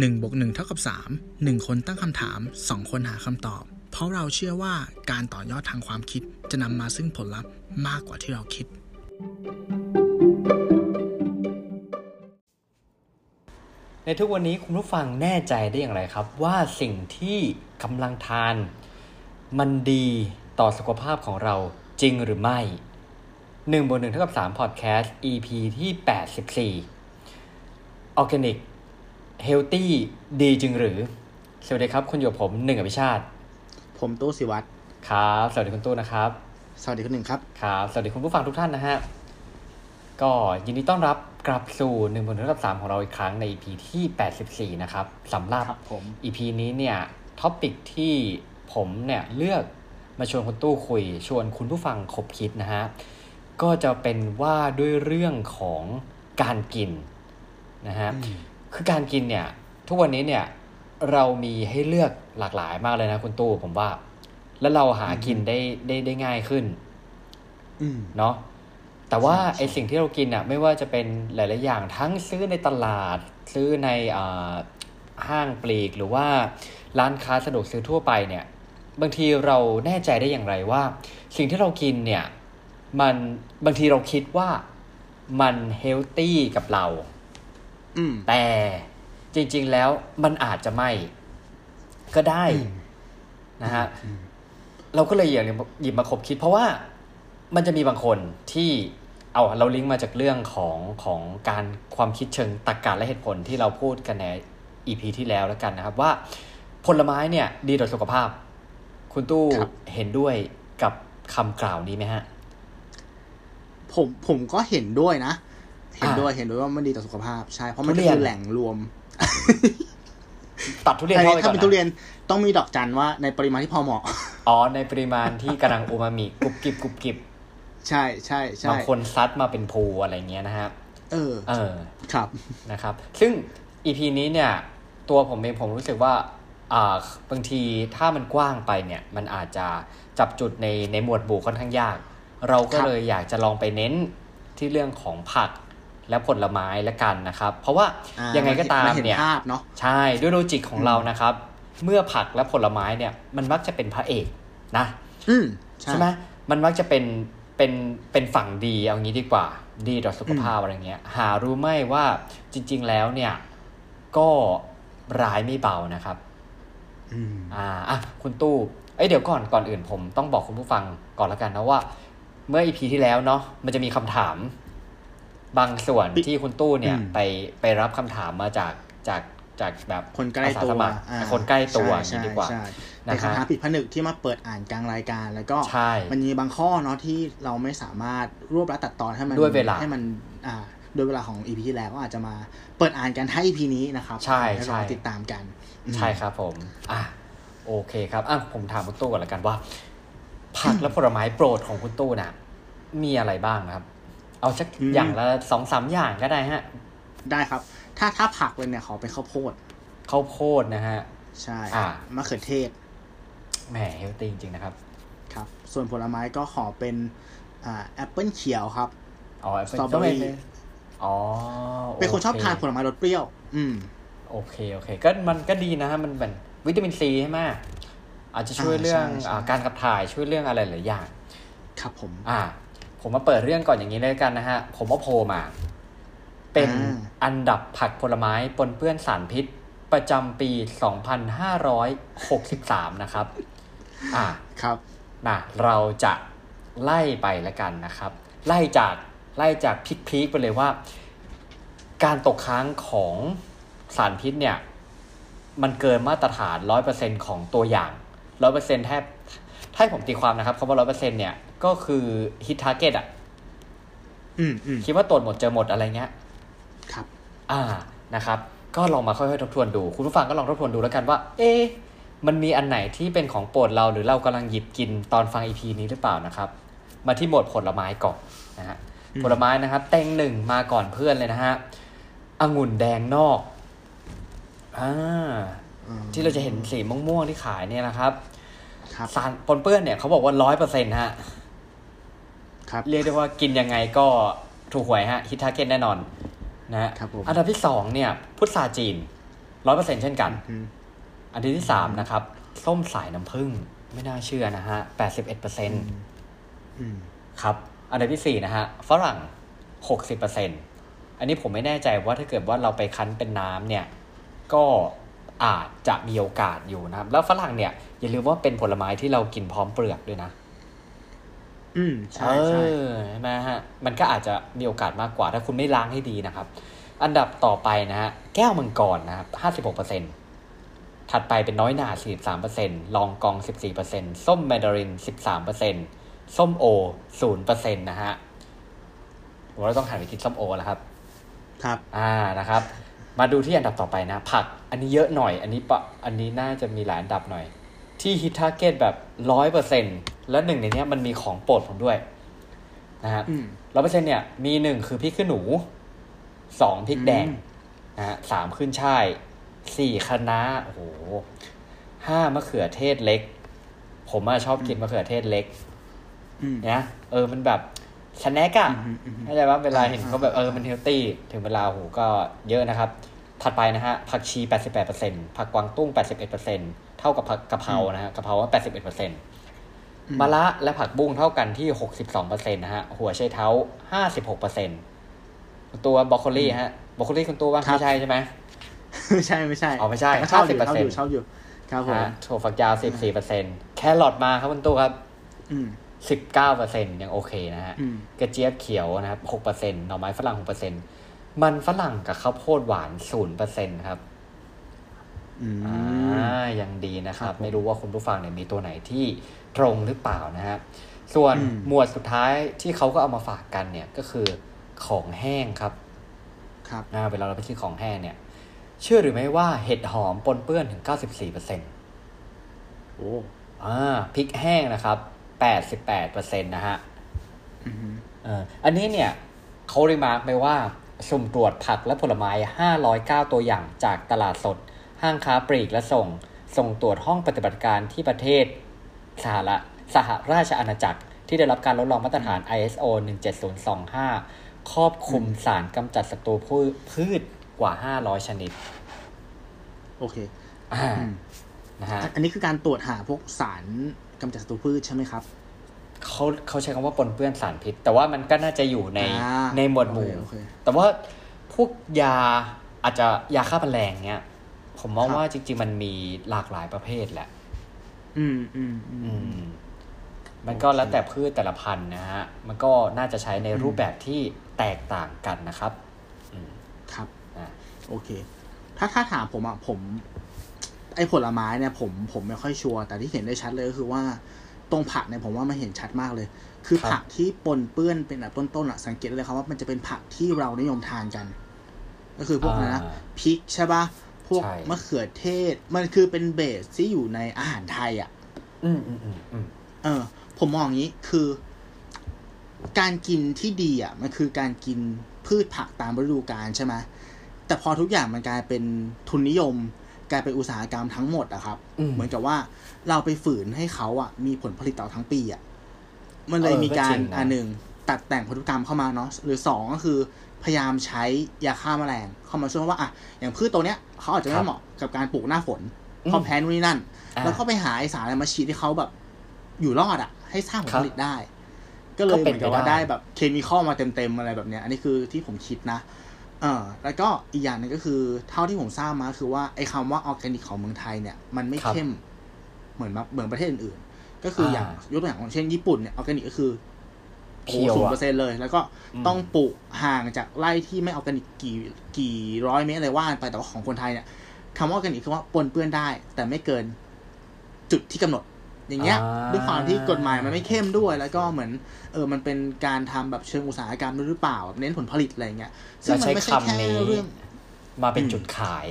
1บวก1เท่ากับ 3 1 คนตั้งคำถาม 2 คนหาคำตอบ เพราะเราเชื่อว่าการต่อยอดทางความคิดจะนำมาซึ่งผลลัพธ์มากกว่าที่เราคิด ในทุกวันนี้คุณผู้ฟังแน่ใจได้อย่างไรครับ ว่าสิ่งที่กำลังทาน มันดีต่อสุขภาพของเราจริงหรือไม่1บวก1เท่ากับ3 Podcast EP ที่ 84 Organic Healthy ดีจริงหรือ สวัสดีครับ คุณอยู่กับผมหนึ่งอภิชาติ ผมตู้สิวัตรครับ สวัสดีคุณตู้นะครับ สวัสดีคุณหนึ่งครับ ครับ สวัสดีคุณผู้ฟังทุกท่านนะฮะ ก็ยินดีต้อนรับกลับสู่1นึ่งบนเท่ากับสามของเราอีกครั้งใน EP ที่84นะครับสำหรับครับผม EP นี้เนี่ยท็อปิกที่ผมเนี่ยเลือกมาชวนคุณตู้คุย ชวนคุณผู้ฟังคบคิดนะฮะ ก็จะเป็นว่าด้วยเรื่องของการกินนะฮะ คือการกินเนี่ย ทุกวันนี้เนี่ยเรามีให้เลือกหลากหลายมากเลยนะคุณตู้ผมว่า แล้วเราหากินได้ได้ได้ง่ายขึ้นอืมเนาะแต่ว่าใช่ใช่ไอสิ่งที่เรากินอะ ไม่ว่าจะเป็นหลาย ๆ อย่างทั้งซื้อในตลาด ซื้อในอ่าห้างปลีกหรือว่าร้านค้าสะดวกซื้อทั่วไปเนี่ย บางทีเราแน่ใจได้อย่างไรว่า สิ่งที่เรากินเนี่ย มันบางทีเราคิดว่ามันเฮลตี้กับเราอืม แต่จริง ๆ แล้วมันอาจจะไม่ก็ได้อืมนะฮะเราก็เลยอยากหยิบมาคบคิด เพราะว่ามันจะมีบางคนที่เอาเราลิงก์มาจากเรื่องของของการความคิดเชิงตรรกะและเหตุผลที่เราพูดกันใน EP ที่แล้วแล้วกันนะครับว่า ผลไม้เนี่ย ดีต่อสุขภาพ คุณตู้ครับเห็นด้วยกับคำกล่าวนี้ไหมฮะ ผมผมก็เห็นด้วยนะ เห็นอ่าด้วยเห็นด้วยว่ามันดีต่อสุขภาพใช่เพราะมันทุก็เรียนคือแหล่งรวม ตัดทุเรียนแต่เข้าไปก่ถ้าอนเป็นทุนะเรียนต้องมีดอกจันว่าในปริมาณที่พอเหมาะ อ๋อในปริมาณที่กำลังอูมามิกรุบกริบกรุบกริบใช่ใช่ใช่บางคนซัดมาเป็นพูอะไรเงี้ยนะฮะเออ เออครับนะครับ ซึ่ง EP นี้เนี่ย ตัวผมเองผมรู้สึกว่าอ่าบางทีถ้ามันกว้างไปเนี่ย มันอาจจะจับจุดในในหมวดหมู่ค่อนข้างยาก เราก็ครับเลยอยากจะลองไปเน้นที่เรื่องของผัก และผลไม้ละกันนะครับ เพราะว่าอ่ายังไงก็ตามเห็นเนี่ยภาพเนาะใช่ด้วยโลจิกของเรานะครับ เมื่อผักและผลไม้เนี่ยมันมักจะเป็นพระเอกนะอืมใช่ไหมมันมักจะเป็นเป็นเป็นฝั่งดีเอางี้ดีกว่า ดีต่อสุขภาพอืมอะไรเงี้ย หารู้ไหมว่าจริง ๆ แล้วเนี่ย ก็ร้ายไม่เบานะครับอืมอ่าอะคุณตู้เอ้ยเดี๋ยวก่อนก่อนอื่นผมต้องบอกคุณผู้ฟังก่อนละกันนะว่า เมื่ออีพีที่แล้วเนาะมันจะมีคำถาม บางส่วนปิที่คุณตู้เนี่ยอืมไปไปรับคำถามมาจากจากจากแบบคนใกล้อาสาตัวสมัครอ่าคนใกล้ตัวอใช่ย่างนี้ดีกว่าใช่นะเป็นฮะคำถามผิดผนึกที่มาเปิดอ่านกลางรายการ แล้วก็ใช่มันมีบางข้อเนาะที่เราไม่สามารถรวบรัดตัดตอนให้มันด้วยเวลาให้มันอ่าด้วยเวลาของ EP ที่แล้วก็อาจจะมาเปิดอ่านกันให้ EP นี้นะครับ ใช่ห้ใช่เราติดตามกัน ใช่ครับผม อะโอเคครับอะผมถามคุณตู้ก่อนละกันว่า ผักและผลไม้โปรดของคุณตู้น่ะ มีอะไรบ้างครับ เอาสักอย่างละสองสามอย่างก็ได้ฮะ ได้ครับ ถ้าถ้าผักเลยเนี่ยขอเป็นข้าวโพดข้าวโพดนะฮะ ใช่อ่ามะเขือเทศแหม healthy จริงๆนะครับ ครับ ส่วนผลไม้ก็ขอเป็นอ่าแอปเปิลเขียวครับอ๋อแอปเปิ้ลสตรอเบอรี่อ๋อเป็นคนชอบทานผลไม้รสเปรี้ยว อืม โอเคโอเค ก็มันก็ดีนะฮะมันเป็นวิตามินซีใช่ไหมอาจจะช่วยอ่าเรื่องใช่ใช่อ่าการขับถ่ายช่วยเรื่องอะไรหลายอย่าง ครับผม อ่า ผมมาเปิดเรื่องก่อนอย่างนี้เลยกันนะฮะ ผมว่าโพลมา เป็นอ่าอันดับผักผลไม้ปนเปื้อนสารพิษ ประจำปี 2563 นะครับ อ่าครับนะเราจะไล่ไปแล้วกันนะครับ ไล่จากไล่จากพีคๆไปเลยว่า การตกค้างของสารพิษเนี่ย มันเกินมาตรฐาน 100%ของตัวอย่าง 100%แทบ ถ้าให้ผมตีความนะครับคำว่า100%เนี่ยก็คือฮิตทาร์เก็ตอะอืมอืมคิดว่าตรวจหมดเจอหมดอะไรเงี้ย ครับ อ่านะครับ ก็ลองมาค่อยๆทบทวนดู คุณผู้ฟังก็ลองทบทวนดูแล้วกันว่า เอ๊ะมันมีอันไหนที่เป็นของโปรดเราหรือเรากำลังหยิบกินตอนฟังอีพีนี้หรือเปล่านะครับ มาที่หมวดผลไม้ก่อนนะฮะอืมผลไม้นะครับเต็งหนึ่งมาก่อนเพื่อนเลยนะฮะองุ่นแดงนอกอ่าอืมที่เราจะเห็นสีม่วงๆที่ขายเนี่ยนะครับครับ สารปนเปื้อนเนี่ยเขาบอกว่าร้อยเปอร์เซ็นต์ฮะครับเรียกได้ว่ากินยังไงก็ถูกหวยฮะ hit target แน่นอนนะฮะครับผมอันดับที่สองเนี่ย พุทราจีนร้อยเปอร์เซ็นเช่นกันอืมอันที่สามนะครับ ส้มสายน้ำผึ้งไม่น่าเชื่อนะฮะแปดสิบเอ็ดเปอร์เซ็นต์อืมครับ อันดับที่สี่นะฮะฝรั่งหกสิบเปอร์เซ็นอันนี้ผมไม่แน่ใจว่าถ้าเกิดว่าเราไปคั้นเป็นน้ำเนี่ย ก็ อาจจะมีโอกาสอยู่นะครับ แล้วฝรั่งเนี่ยอย่าลืมว่าเป็นผลไม้ที่เรากินพร้อมเปลือกด้วยนะ อืมใช่ใช่เออใช่ไหมฮะมันก็อาจจะมีโอกาสมากกว่า ถ้าคุณไม่ล้างให้ดีนะครับ อันดับต่อไปนะฮะแก้วมังกรนะครับห้าสิบหกเปอร์เซ็นถัดไปเป็นน้อยหนาสี่สามเปอร์เซ็นลองกองสิบสี่เปอร์เซ็นส้มแมนดารินสิบสามเปอร์เซ็นส้มโอศูนย์เปอร์เซ็นนะฮะผมว่าเราต้องหันไปกินส้มโอแล้วครับ ครับ อ่านะครับ มาดูที่อันดับต่อไปนะ ผักอันนี้เยอะหน่อย อันนี้ปะอันนี้น่าจะมีหลายอันดับหน่อย ที่ hit target แบบร้อยเปอร์เซ็นแล้วหนึ่งในเนี้ยมันมีของโปรดผมด้วยนะฮะอืมร้อยเปอร์เซ็นเนี่ยมีหนึ่งคือพริกขี้หนูสองพริกแดงอืมนะฮะสามขึ้นช่ายสี่คะน้าโอ้โหห้ามะเขือเทศเล็ก ผมอะชอบกินมะเขือเทศเล็กอืมนะเออมันแบบ snack อะอืมอืมอืมเข้าใจว่าเวลาเห็นอ่าเขาแบบเออมัน healthy ถึงเวลาโหก็เยอะนะครับ ถัดไปนะฮะผักชี 88%ผักกวางตุ้ง 81%เท่ากับผักกะเพรานะฮะกะเพราว่า 81%มะระและผักบุ้งเท่ากันที่ 62%นะฮะ หัวไชเท้า 56%ตัวบรอกโคลีฮะบรอกโคลีคุณตัวว่าครับไม่ใช่ใช่ไหมไม่ใช่ไม่ใช่อ๋อไม่ใช่แต่ก็ชอบอยู่ชอบอยู่50%ชอบอยู่ครับผมฮะถั่วฝักยาว14%แครอทมาครับคุณตัวครับ อืม19%ยังโอเคนะฮะอืมกระเจี๊ยบเขียวนะครับหกเปอร์เซ็นหน่อไม้ฝรั่งหกเปอร์เซ็นมันฝรั่งกับข้าวโพดหวานศูนย์เปอร์เซ็นครับอืมอ่ายังดีนะครับครับผมไม่รู้ว่าคุณผู้ฟังเนี่ยมีตัวไหนที่ตรงหรือเปล่านะฮะส่วนอืมหมวดสุดท้ายที่เขาก็เอามาฝากกันเนี่ยก็คือของแห้งครับ ครับอ่าเวลาเราไปซื้อของแห้งเนี่ย เชื่อหรือไม่ว่าเห็ดหอมปนเปื้อนถึง94เปอร์เซ็นต์โอ้อ่าพริกแห้งนะครับ 88เปอร์เซ็นต์นะฮะอืมเอ่ออันนี้เนี่ยเขารีมาร์กไปว่าสุ่มตรวจผักและผลไม้ 509 ตัวอย่างจากตลาดสด ห้างค้าปลีกและส่ง ส่งตรวจห้องปฏิบัติการที่ประเทศสหรัฐสหราชอาณาจักร ที่ได้รับการรับรองมาตรฐาน ISO 17025 ครอบคลุมสารกำจัดศัตรูพืชพืชกว่า 500 ชนิด โอเคอ่าอืมนะฮะอันอันนี้คือการตรวจหาพวกสาร กำจัดศัตรูพืชใช่ไหมครับเขาเขาใช้คำว่าปนเปื้อนสารพิษ แต่ว่ามันก็น่าจะอยู่ในอ่าในหมวดหมู่โอเคโอเคแต่ว่าพวกยาอาจจะยาฆ่าแมลงเนี้ยผมมองครับว่าจริง ๆ มันมีหลากหลายประเภทแหละ อืมอืมอือืมมมันก็โอเคแล้วแต่พืชแต่ละพันธุ์นะฮะ มันก็น่าจะใช้ในอืมรูปแบบที่แตกต่างกันนะครับอืมครับอะโอเค ถ้าถ้าถามผมอะผม ไอ้ผลไม้เนี่ยผมผมไม่ค่อยชัวร์แต่ที่เห็นได้ชัดเลยก็คือว่าตรงผักเนี่ยผมว่ามันเห็นชัดมากเลย คือผักที่ปนเปื้อนเป็นแบบต้นๆอะสังเกตได้เลยครับว่ามันจะเป็นผักที่เรานิยมทานกัน ก็คือพวกอะไรนะอ่าพริกใช่ปะพวกใช่มะเขือเทศ มันคือเป็นเบสที่อยู่ในอาหารไทยอะอืมอืมอืมอืมเออ ผมมองอย่างนี้คือ การกินที่ดีอะ มันคือการกินพืชผักตามฤดูกาลใช่ไหมแต่พอทุกอย่างมันกลายเป็นทุนนิยม กลายเป็นอุตสาหกรรมทั้งหมดอะครับอืมเหมือนกับว่าเราไปฝืนให้เขาอะมีผลผลิตต่อทั้งปีอะมันเลยเออมีการก็จริงนะอันหนึ่งตัดแต่งพันธุกรรมเข้ามาเนาะหรือสองก็คือพยายามใช้ยาฆ่าแมลงเข้ามาช่วยว่าอะอย่างพืชตัวเนี้ยเขาอาจจะไม่เหมาะกับการปลูกหน้าฝนเพราะแพ้นู่นนี่นั่นอ่าแล้วก็ไปหาไอ้สารอะไรมาฉีดที่เขาแบบ อยู่รอดอะให้สร้างผลครับผลิตได้ ก็เลยก็เป็มืนอนกับว่าไปได้ได้แบบ chemical มาเต็มๆอะไรแบบเนี้ยอันนี้คือที่ผมคิดนะ เออแล้วก็อีกอย่างหนึงก็คือ เท่าที่ผมทราบมาคือว่าไอ้คำว่าออร์แกนิกของเมืองไทยเนี่ยมันไม่ครับเข้มเหมือนแบบเหมือนประเทศอื่นๆ ก็คืออย่างอ่ายกตัวอย่างของเช่นญี่ปุ่นเนี่ยออร์แกนิกก็คือ pure ศูนย์อะเปอร์เซ็นต์เลย แล้วก็อืมต้องปลูกห่างจากไร่ที่ไม่ออร์แกนิกกี่กี่ร้อยเมตรอะไรว่าไปแต่ว่าของคนไทยเนี่ยคำว่าออร์แกนิกคือว่าปนเปื้อนได้ แต่ไม่เกินจุดที่กำหนด อย่างเงี้ยอ่าด้วยความที่กฎหมายมันไม่เข้มด้วย แล้วก็เหมือนเออมันเป็นการทำแบบเชิงอุตสาหกรรมด้วยหรือเปล่าแบบเน้นผลผลิตอะไรเงี้ยซึ่งเรามันใช้ไม่ใช่แค่คำนี้เรื่องมาเป็นอืมจุดขาย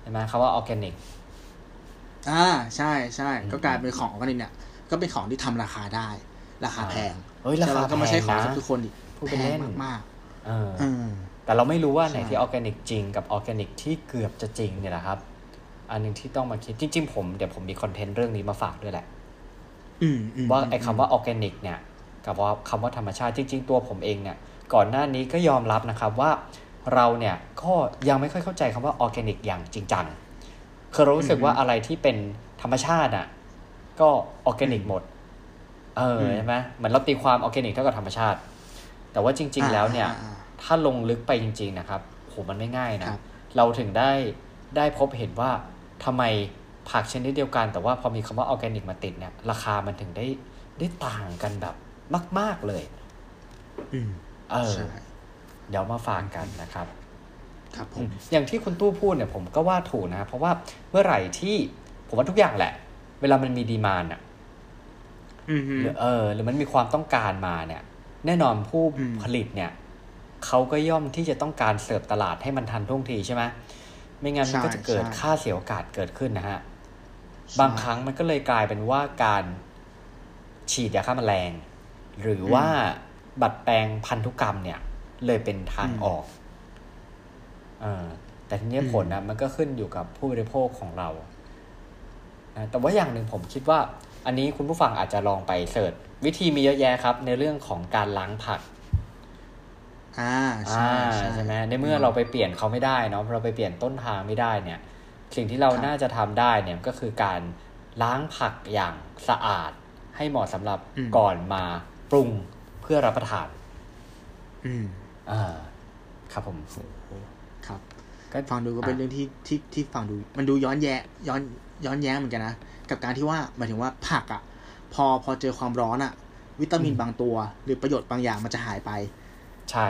ใช่ไหมคำว่าออร์แกนิกอ่าใช่ใช่อืมก็กลายเป็นของออร์แกนิกเนี่ยก็เป็นของที่ทำราคาได้ ราคาแพงเฮ้ยราคาใช่ปะก็ไม่ใช่ของแพงนะทุกคนอีกพูดแพเป็นเล่งนมากเออๆอืมแต่เราไม่รู้ว่าไหนใช่ที่ออร์แกนิกจริงกับออร์แกนิกที่เกือบจะจริงเนี่ยแหละครับ อันหนึ่งที่ต้องมาคิดจริง ๆ ผมเดี๋ยวผมมีคอนเทนต์เรื่องนี้มาฝากด้วยแหละอืมอืมว่าไอ้คำว่าออร์แกนิก เนี่ย กับว่าคำว่าธรรมชาติจริง ๆ ตัวผมเองเนี่ย ก่อนหน้านี้ก็ยอมรับนะครับว่าเราเนี่ยก็ยังไม่ค่อยเข้าใจคำว่าออร์แกนิก อย่างจริงจังคือเรารู้สึกว่าอะไรที่เป็นธรรมชาติอะ ก็ออร์แกนิกหมด เออใช่ไหมเหมือนเราตีความออร์แกนิกเท่ากับธรรมชาติ แต่ว่าจริง ๆ แล้วเนี่ยอ่าถ้าลงลึกไปจริง ๆ นะครับโหมันไม่ง่ายนะครับเราถึงได้ได้พบเห็นว่า ทำไมผักชนิดเดียวกัน แต่ว่าพอมีคำว่าออร์แกนิกมาติดเนี่ย ราคามันถึงได้ได้ต่างกันแบบมาก ๆเลย อืมเออใช่เดี๋ยวมาฝากกันนะครับ ครับผมอย่างที่คุณตู้พูดเนี่ยผมก็ว่าถูกนะ เพราะว่าเมื่อไหร่ที่ผมว่าทุกอย่างแหละ เวลามันมีดีมานอะอืมฮึหรือเออ หรือมันมีความต้องการมาเนี่ย แน่นอนผู้อืมผลิตเนี่ยเขาก็ย่อมที่จะต้องการเสิร์ฟตลาดให้มันทันท่วงทีใช่ไหม ไม่งั้นมันก็จะเกิดค่าเสียโอกาสเกิดขึ้นนะฮะ บางครั้งมันก็เลยกลายเป็นว่าการฉีดยาฆ่าแมลง หรือว่าบัดแปลงพันธุกรรมเนี่ย เลยเป็นทางออกเออแต่ทีนี้ผลนะมันก็ขึ้นอยู่กับผู้บริโภคของเรานะแต่ว่าอย่างหนึ่งผมคิดว่า อันนี้คุณผู้ฟังอาจจะลองไปเสิร์ชวิธีมีเยอะแยะครับ ในเรื่องของการล้างผัก อ่าใช่อ่าใช่ใช่ไหมในเมื่อเราไปเปลี่ยนเขาไม่ได้เนาะเราไปเปลี่ยนต้นทางไม่ได้เนี่ย สิ่งที่เราครับน่าจะทำได้เนี่ยก็คือการล้างผักอย่างสะอาด ให้เหมาะสำหรับก่อนมาปรุงเพื่อรับประทาน อืมอ่าครับผมครับก็ฟังดูก็เป็นอะเรื่องที่ที่ที่ฟังดู มันดูย้อนแย้ย้อนย้อนแย้งเหมือนกันนะกับการที่ว่าหมายถึงว่าผักอะ พอพอเจอความร้อนอะ วิตามินบางตัว หรือประโยชน์บางอย่างมันจะหายไป ใช่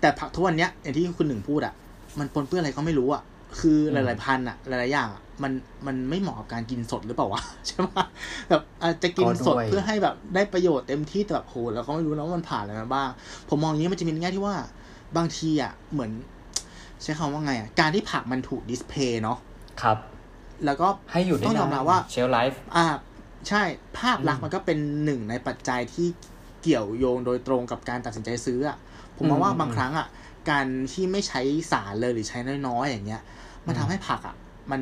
แต่ผักทุกวันเนี้ยอย่างที่คุณหนึ่งพูดอะมันปนเปื้อนอะไรก็ไม่รู้อะคือหอืมลาย ๆ พันธุ์อะหลาย ๆ อย่างอะมันมันไม่เหมาะกับการกินสดหรือเปล่าวะใช่ไหมแบบอาจจะกินสดเพื่อให้แบบได้ประโยชน์เต็มที่แต่แบบโหแล้วก็ไม่รู้นะว่ามันผ่านอะไรมาบ้าง ผมมองอย่างนี้มันจะมีในแง่ที่ว่า บางทีอะเหมือน ใช้คำว่าไงอะการที่ผักมันถูกดิสเพย์เนาะครับ แล้วก็ให้อยู่ได้ต้องยอมรับว่าเชลไลฟ์อ่า ใช่ภาพลักษอืณ์มมันก็เป็นหนึ่งในปัจจัยที่ เกี่ยวโยงโดยตรงกับการตัดสินใจซื้ออะผมมองว่าอืมบางครั้งอะการที่ไม่ใช้สารเลยหรือใช้น้อยๆอย่างเงี้ย มันทำให้ผักอะ มัน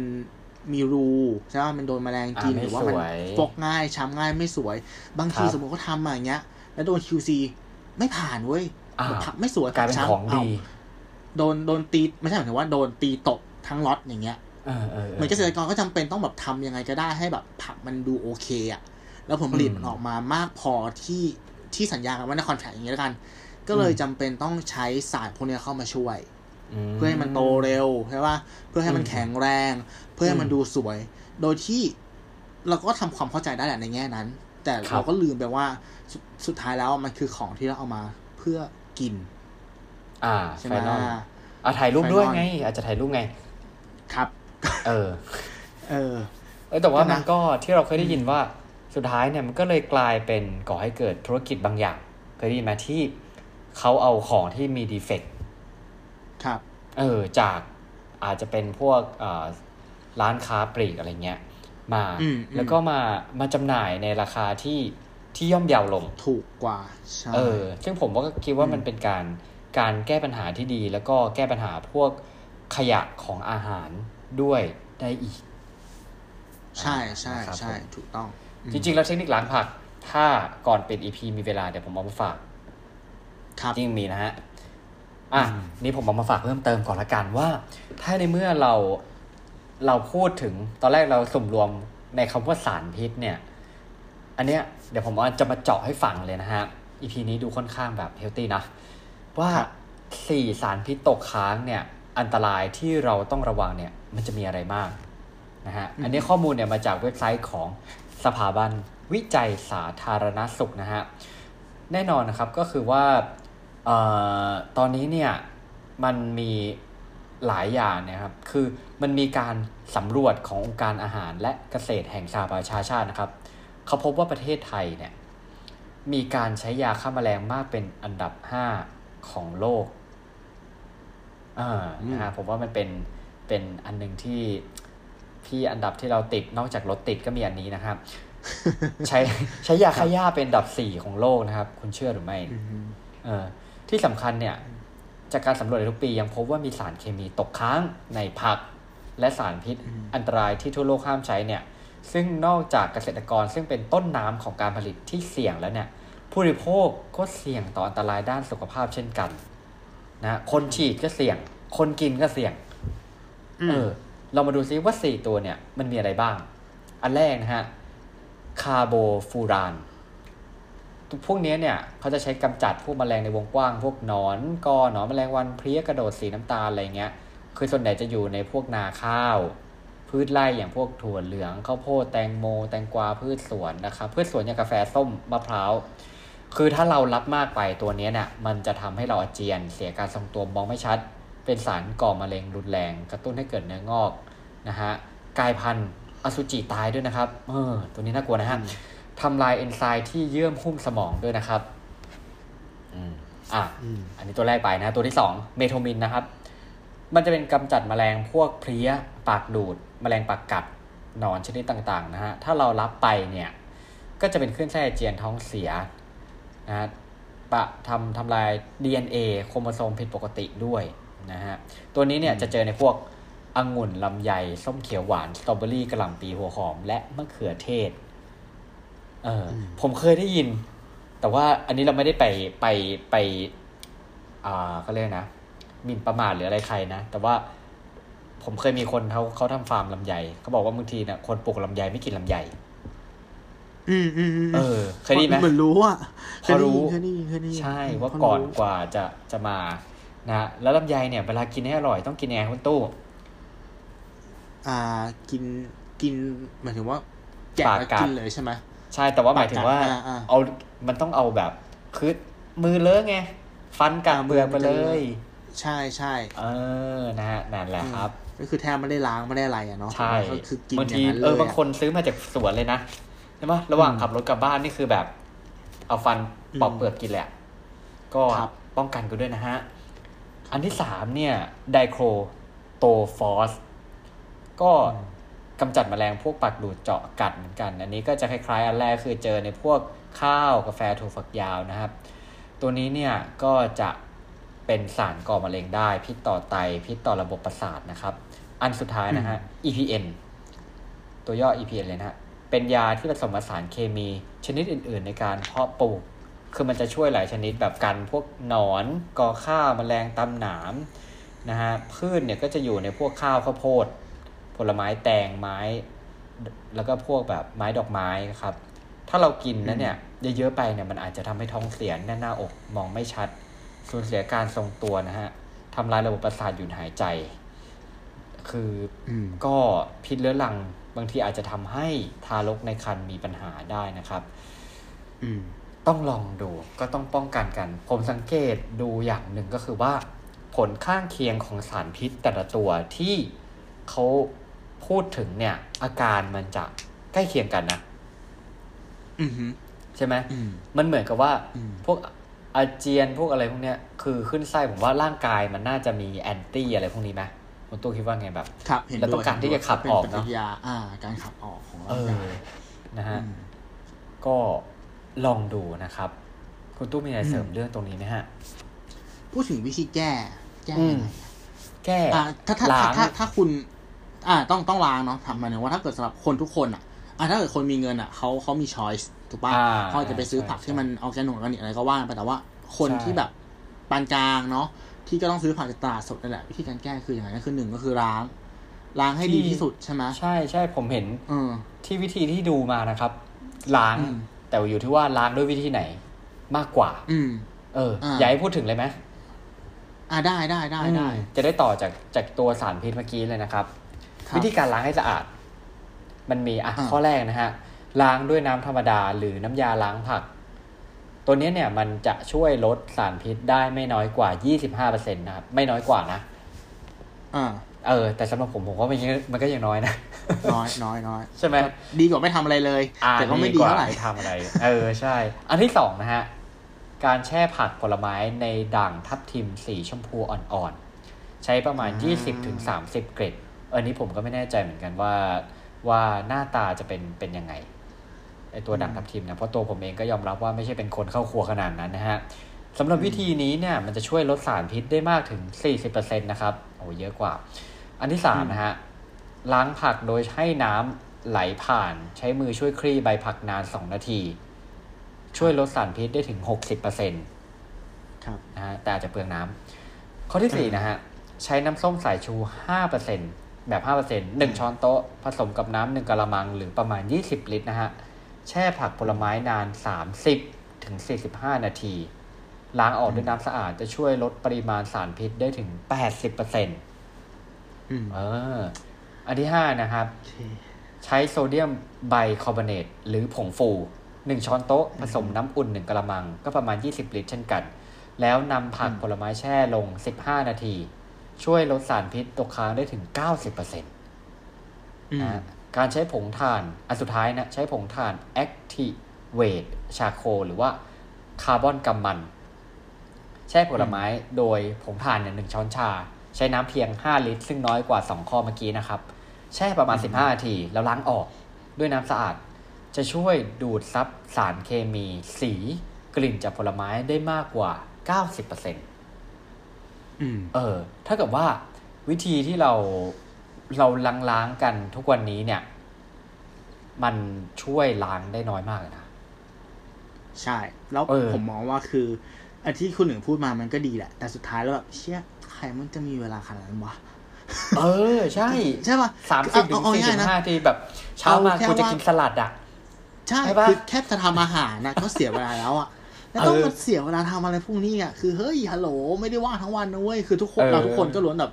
มีรูใช่ไหมมันโดนแมลงกินอ่าไม่หรือว่ามันสวยฟกง่ายช้ำง่ายไม่สวย บางทีครับสมมติเขาทำมาอย่างเงี้ย แล้วโดน QC ไม่ผ่านเว้ยอ้าวผักไม่สวยกลายเป็นผัช้ำของดีเาโดนโดนตีไม่ใช่หมายถึงว่าโดนตีตกทั้งล็อตอย่างเงี้ยเออเออเหมือนเกษตรกรก็จำเป็นต้องแบบทำยังไงก็ได้ให้แบบผักมันดูโอเคอะแล้วผลผลิตอืมมันออกมามากพอที่ ที่สัญญากันว่าในคอนแทคอย่างนี้แล้วกัน ก็เลยอืมจำเป็นต้องใช้สารพวกเนี้ยเข้ามาช่วยมเพื่อให้มันโตเร็วใช่ป่ะเพื่อให้มันอืมแข็งแรง เพื่อให้มันอืมดูสวย โดยที่เราก็ทำความเข้าใจได้แหละในแง่นั้น แต่ครับเราก็ลืมไปว่าสุดสุดท้ายแล้วมันคือของที่เราเอามาเพื่อกิน อ่าใช่ไฟไหมนอลอะถ่ายรูปด้วย Final ไง อาจจะถ่ายรูปไง ครับ เออ เออเออแต่ว่าก็นะมันก็ที่เราเคยได้ยินว่า สุดท้ายเนี่ยมันก็เลยกลายเป็นก่อให้เกิดธุรกิจบางอย่างเคยได้ยินไหมที่เขาเอาของที่มีดีเฟกต์ครับเออจากอาจจะเป็นพวกเอ่อร้านค้าปลีกอะไรเงี้ยมาอืมอืมแล้วก็มามาจำหน่ายในราคาที่ที่ย่อมเยาวลงถูกกว่าใช่เออ ซึ่งผมก็คิดว่าอืมมันเป็นการการแก้ปัญหาที่ดี แล้วก็แก้ปัญหาพวกขยะของอาหารด้วยได้อีก ใช่ใช่นะครับใช่ผมถูกต้องอืม จริง ๆ แล้วเทคนิคล้างผัก ถ้าก่อนเป็น EP มีเวลาเดี๋ยวผมเอามาฝากครับจริงมีนะฮะอะอืมนี่ผมเอามาฝากเพิ่มเติมก่อนละกันว่า ถ้าในเมื่อเราเราพูดถึงตอนแรกเราสุ่มรวมในคำว่าสารพิษเนี่ย อันเนี้ยเดี๋ยวผมจะมาเจาะให้ฟังเลยนะฮะ EP นี้ดูค่อนข้างแบบเฮลตี้นะว่าสี่สารพิษตกค้างเนี่ย อันตรายที่เราต้องระวังเนี่ย มันจะมีอะไรบ้างนะฮะ อันนี้ข้อมูลเนี่ยมาจากเว็บไซต์ของ สถาบันวิจัยสาธารณสุขนะฮะแน่นอนนะครับก็คือว่าออตอนนี้เนี่ยมันมีหลายอย่างนะครับ คือมันมีการสำรวจขององค์การอาหารและเกษตรแห่งสหประชาชาตินะครับ เขาพบว่าประเทศไทยเนี่ยมีการใช้ยาฆ่าแมลงมากเป็นอันดับ 5 ของโลกอ่านะฮะผมว่ามันเป็นเป็นอันหนึ่งที่ ที่อันดับที่เราติดนอกจากรถติดก็มีอันนี้นะครับ ใช้ใช้ยาฆ่าหญ้าเป็นอันดับ4ของโลกนะครับ คุณเชื่อหรือไม่อืมเออที่สำคัญเนี่ย จากการสำรวจในทุกปียังพบว่ามีสารเคมีตกค้างในผัก และสารพิษอันตรายที่ทั่วโลกห้ามใช้เนี่ย ซึ่งนอกจากเกษตรกรซึ่งเป็นต้นน้ำของการผลิตที่เสี่ยงแล้วเนี่ย ผู้บริโภคก็เสี่ยงต่ออันตรายด้านสุขภาพเช่นกัน นะคนฉีดก็เสี่ยง คนกินก็เสี่ยง เออ เรามาดูซิว่าสี่ตัวเนี่ยมันมีอะไรบ้าง อันแรกนะฮะคาร์โบฟูรานพวกนี้เนี่ยเขาจะใช้กำจัดพวกแมลงในวงกว้าง พวกหนอนกอหนอนแมลงวันเพลี้ยกระโดดสีน้ำตาลอะไรเงี้ยคือส่วนใหญ่จะอยู่ในพวกนาข้าว พืชไร่อย่างพวกถั่วเหลืองข้าวโพดแตงโม แตงกวาพืชสวนนะครับพืชสวนอย่างกาแฟส้มมะพร้าวคือถ้าเรารับมากไปตัวนี้เนี่ยมันจะทำให้เราอาเจียน เสียการทรงตัวมองไม่ชัด เป็นสารก่อมะเร็งรุนแรง กระตุ้นให้เกิดเนื้องอกนะฮะกลายพันธุ์อสุจิตายด้วยนะครับเออตัวนี้น่ากลัวนะฮะทำลายเอนไซม์ที่เยื่อหุ้มสมองด้วยนะครับอืมอะอืมอันนี้ตัวแรกไปนะ ตัวที่สองเมโทมินนะครับ มันจะเป็นกำจัดแมลงพวกเพลี้ยปากดูดแมลงปากกัดหนอนชนิดต่างๆนะฮะถ้าเรารับไปเนี่ย ก็จะเป็นคลื่นไส้อาเจียนท้องเสียนะฮะปะทำทำลาย DNA โครโมโซมผิดปกติด้วย นะฮะ ตัวนี้เนี่ยจะเจอในพวกองุ่นลำไย ส้มเขียวหวาน สตรอเบอรี่กระหล่ำปีหัวหอม และมะเขือเทศ เอออผมเคยได้ยิน แต่ว่าอันนี้เราไม่ได้ไปไปไป อ่าก็เรียกนะหมิ่นประมาทหรืออะไรใครนะ แต่ว่าผมเคยมีคนเขาเขาทำฟาร์มลำไยเขาบอกว่าบางทีเนี่ยคนปลูกลำไยไม่กินลำไยอืมอืมอืมเออเคยได้ยินไหมเหมือนรู้อะพอรู้เคยได้ยินเคยได้ยินใช่เคยได้ยินว่าพก่อนรู้กว่าจะจะมา นะแล้วลำไยเนี่ยเวลากินให้อร่อยต้องกินยังไงคุณตู้อ่ากินกินหมายถึงว่าแกะปากแล้วกัดกินเลยใช่ไหมใช่แต่ว่าหมายถึงว่าปากกัดอ่าอ่าเอามันต้องเอาแบบคือมือเลอะไงฟันกัดอ่าเบือกไปมือมันเลจะเลอะยใช่ใช่เออนะฮะนั่นแหละครับ ก็คือแทบไม่ได้ล้างไม่ได้อะไรอะเนาะใช่ก็คือกินบางอทีย่างนั้นเลยเออบางคนซื้อมาจากสวนเลยนะใช่ไหมระหว่างขับรถกลับบ้านนี่คือแบบ เอาฟันปอกเปลือกกินแหละ ก็ครับป้องกันกันด้วยนะฮะ อันที่สามเนี่ยไดโครโตฟอสก็กำจัดแมลงพวกปากดูดเจาะกัดเหมือนกัน อันนี้ก็จะคล้ายๆ อันแรกคือเจอในพวกข้าวกาแฟถั่วฝักยาวนะครับ ตัวนี้เนี่ยก็จะเป็นสารก่อมะเร็งได้พิษต่อไตพิษต่อระบบประสาทนะครับ อันสุดท้ายนะฮะ EPN ตัวย่อ EPN เลยนะฮะเป็นยาที่ผสมผสานเคมีชนิดอื่น ๆ ในการเพาะปลูก คือมันจะช่วยหลายชนิดแบบกันพวกหนอนกอข้าวแมลงตำหนามนะฮะพืชเนี่ยก็จะอยู่ในพวกข้าวข้าวโพด ผลไม้แตงไม้ แล้วก็พวกแบบไม้ดอกไม้ครับ ถ้าเรากินแล้วเนี่ยเยอะๆไปเนี่ยมันอาจจะทำให้ท้องเสียแน่นหน้าอกมองไม่ชัด สูญเสียการทรงตัวนะฮะทำลายระบบประสาทหยุดหายใจ คืออืมก็พิษเรื้อรังบางทีอาจจะทำให้ทารกในครรภ์มีปัญหาได้นะครับ อืม ต้องลองดูก็ต้องป้องกันกัน ผมสังเกตดูอย่างหนึ่งก็คือว่า ผลข้างเคียงของสารพิษแต่ละตัวที่เขาพูดถึงเนี่ย อาการมันจะใกล้เคียงกันนะอืมฮึใช่ไหมอืมมันเหมือนกับว่าอืมพวกอาเจียนพวกอะไรพวกเนี้ยคือขึ้นไส้ผมว่าร่างกายมันน่าจะมีแอนตี้อะไรพวกนี้ไหมคุณตู้คิดว่าไงแบบครับเห็นแล้วด้วยต้องการที่จะขับออกเป็นปเนอะฏิกิริยาอ่าการขับออกของเอร่างอกายนะฮะมก็ ลองดูนะครับ คุณตู้มีอะไรเสริมอืมเรื่องตรงนี้ไหมฮะ พูดถึงวิธีแก้ แก้ยังไงอืมแก้อ่าถ้าถ้าล้าถ้างถ้าถ้าคุณ อ่า ต้องต้องล้างเนาะถามหมายถึงว่าถ้าเกิดสำหรับคนทุกคนอะอ่าถ้าเกิดคนมีเงินอะเขาเขามี choice ถูกป่ะอ่าเขาจะไปซื้อผักใช่ที่มันออร์แกนิกออร์แกนิกอะไรก็ว่าไปแต่ว่าคนใช่ที่แบบปานกลางเนาะที่ก็ต้องซื้อผักจากตลาดสดนั่นแหละวิธีการแก้คืออย่างไรก็คือหนึ่งก็คือล้างล้างให้ดีที่สุดใช่ไหมใช่ใช่ผมเห็นเออที่วิธีที่ดูมานะครับล้างอืม แต่อยู่ที่ว่าล้างด้วยวิธีไหนมากกว่า อืม เอออ่าอยากให้พูดถึงเลยไหมอ่าได้ได้ได้ได้อืมจะได้ต่อจากจากตัวสารพิษเมื่อกี้เลยนะครับครับวิธีการล้างให้สะอาด มันมีอะอ่าข้อแรกนะฮะ ล้างด้วยน้ำธรรมดา หรือน้ำยาล้างผัก ตัวนี้เนี่ยมันจะช่วยลดสารพิษได้ไม่น้อยกว่า 25%นะครับ ไม่น้อยกว่านะ อ่า เออ แต่สำหรับผมผมว่ามันยังมันก็ยังน้อยนะ น้อยน้อยน้อยใช่ไหมดีกว่าไม่ททำอะไรเลยอ่าแต่ก็ไม่ดีกว่าเท่าไหร่ไม่ทำอะไร เออใช่ อันที่สองนะฮะ การแช่ผักผลไม้ในด่างทับทิมสีชมพูอ่อนๆ ใช้ประมาณอ่า20-30ถึง30 เกรดอันนี้ผมก็ไม่แน่ใจเหมือนกันว่า ว่าหน้าตาจะเป็นเป็นยังไงไอตัวด่างทับทิมนะเพราะตัวผมเองก็ยอมรับว่าไม่ใช่เป็นคนเข้าครัวขนาดนั้นนะฮะสำหรับวิธีนี้เนี่ยมันจะช่วยลดสารพิษได้มากถึง 40%นะครับโอ้เยอะกว่า อันที่สามนะฮะล้างผักโดยให้น้ำไหลผ่านใช้มือช่วยคลี่ใบผักนาน2นาที ช่วยลดสารพิษได้ถึง60%นครับะฮะแต่อาจจะเปลืองน้ำข้อที่สี่นะฮะใช้น้ำส้มสายชูห้าเปอร์เซ็นแบบห้าเปอร์เซ็นหนึ่งช้อนโต๊ะผสมกับน้ำหนึ่งกะละมังหรือประมาณยี่สิบลิตรนะฮะแช่ผักผลไม้นานสามสิบถึงสี่สิบห้านาทีล้างออกด้วยน้ำสะอาดจะช่วยลดปริมาณสารพิษได้ถึงแปดสิบเปอร์เซ็นต์อืม เออ อันที่ห้านะครับโอเคใช้โซเดียมไบคาร์บอเนตหรือผงฟูหนึ่งช้อนโต๊ะผสมน้ำอุ่นหนึ่งกระมัง ก็ประมาณ 20 ลิตรเช่นกัน แล้วนำผักอืมผลไม้แช่ลง 15 นาที ช่วยลดสารพิษตกค้างได้ถึง 90%อืมนะการใช้ผงถ่าน อันสุดท้ายนะ ใช้ผงถ่าน Activate Charcoal หรือว่าคาร์บอนกัมมัน แช่ผลไม้โดยผงถ่านเนี่ยหนึ่งช้อนชา ใช้น้ำเพียง 5 ลิตร ซึ่งน้อยกว่า 2 ข้อเมื่อกี้นะครับ แช่ประมาณ 15 นาที แล้วล้างออกด้วยน้ำสะอาด จะช่วยดูดซับสารเคมี สีกลิ่นจากผลไม้ได้มากกว่า 90%อืม เออ ถ้าเกิดว่าวิธีที่เราเราล้างล้างๆกันทุกวันนี้เนี่ย มันช่วยล้างได้น้อยมากเลยนะ ใช่ แล้วเออผมมองว่าคืออันที่คุณหนึ่งพูดมามันก็ดีแหละ แต่สุดท้ายแล้วแบบเชี่ยใครมันจะมีเวลาขนาดนั้นวะเออ ใช่ ใช่ป่ะสามสิบถึเอางเอาสี่สิง่ายบๆนะห้าทีแบบ เช้ามาเอาแค่กูจะว่ากินสลัดอะ ใช่ใช่ปะคือแค่จะทำอาหารนะก็เสียเวลาแล้วอะแล้วต้องเออมาเสียเวลาทำอะไรพวกนี้อะคือเฮ้ยฮัลโหลไม่ได้ว่างทั้งวันนะเว้ยคือทุกคนเออเราทุกคนก็ล้วนแบบ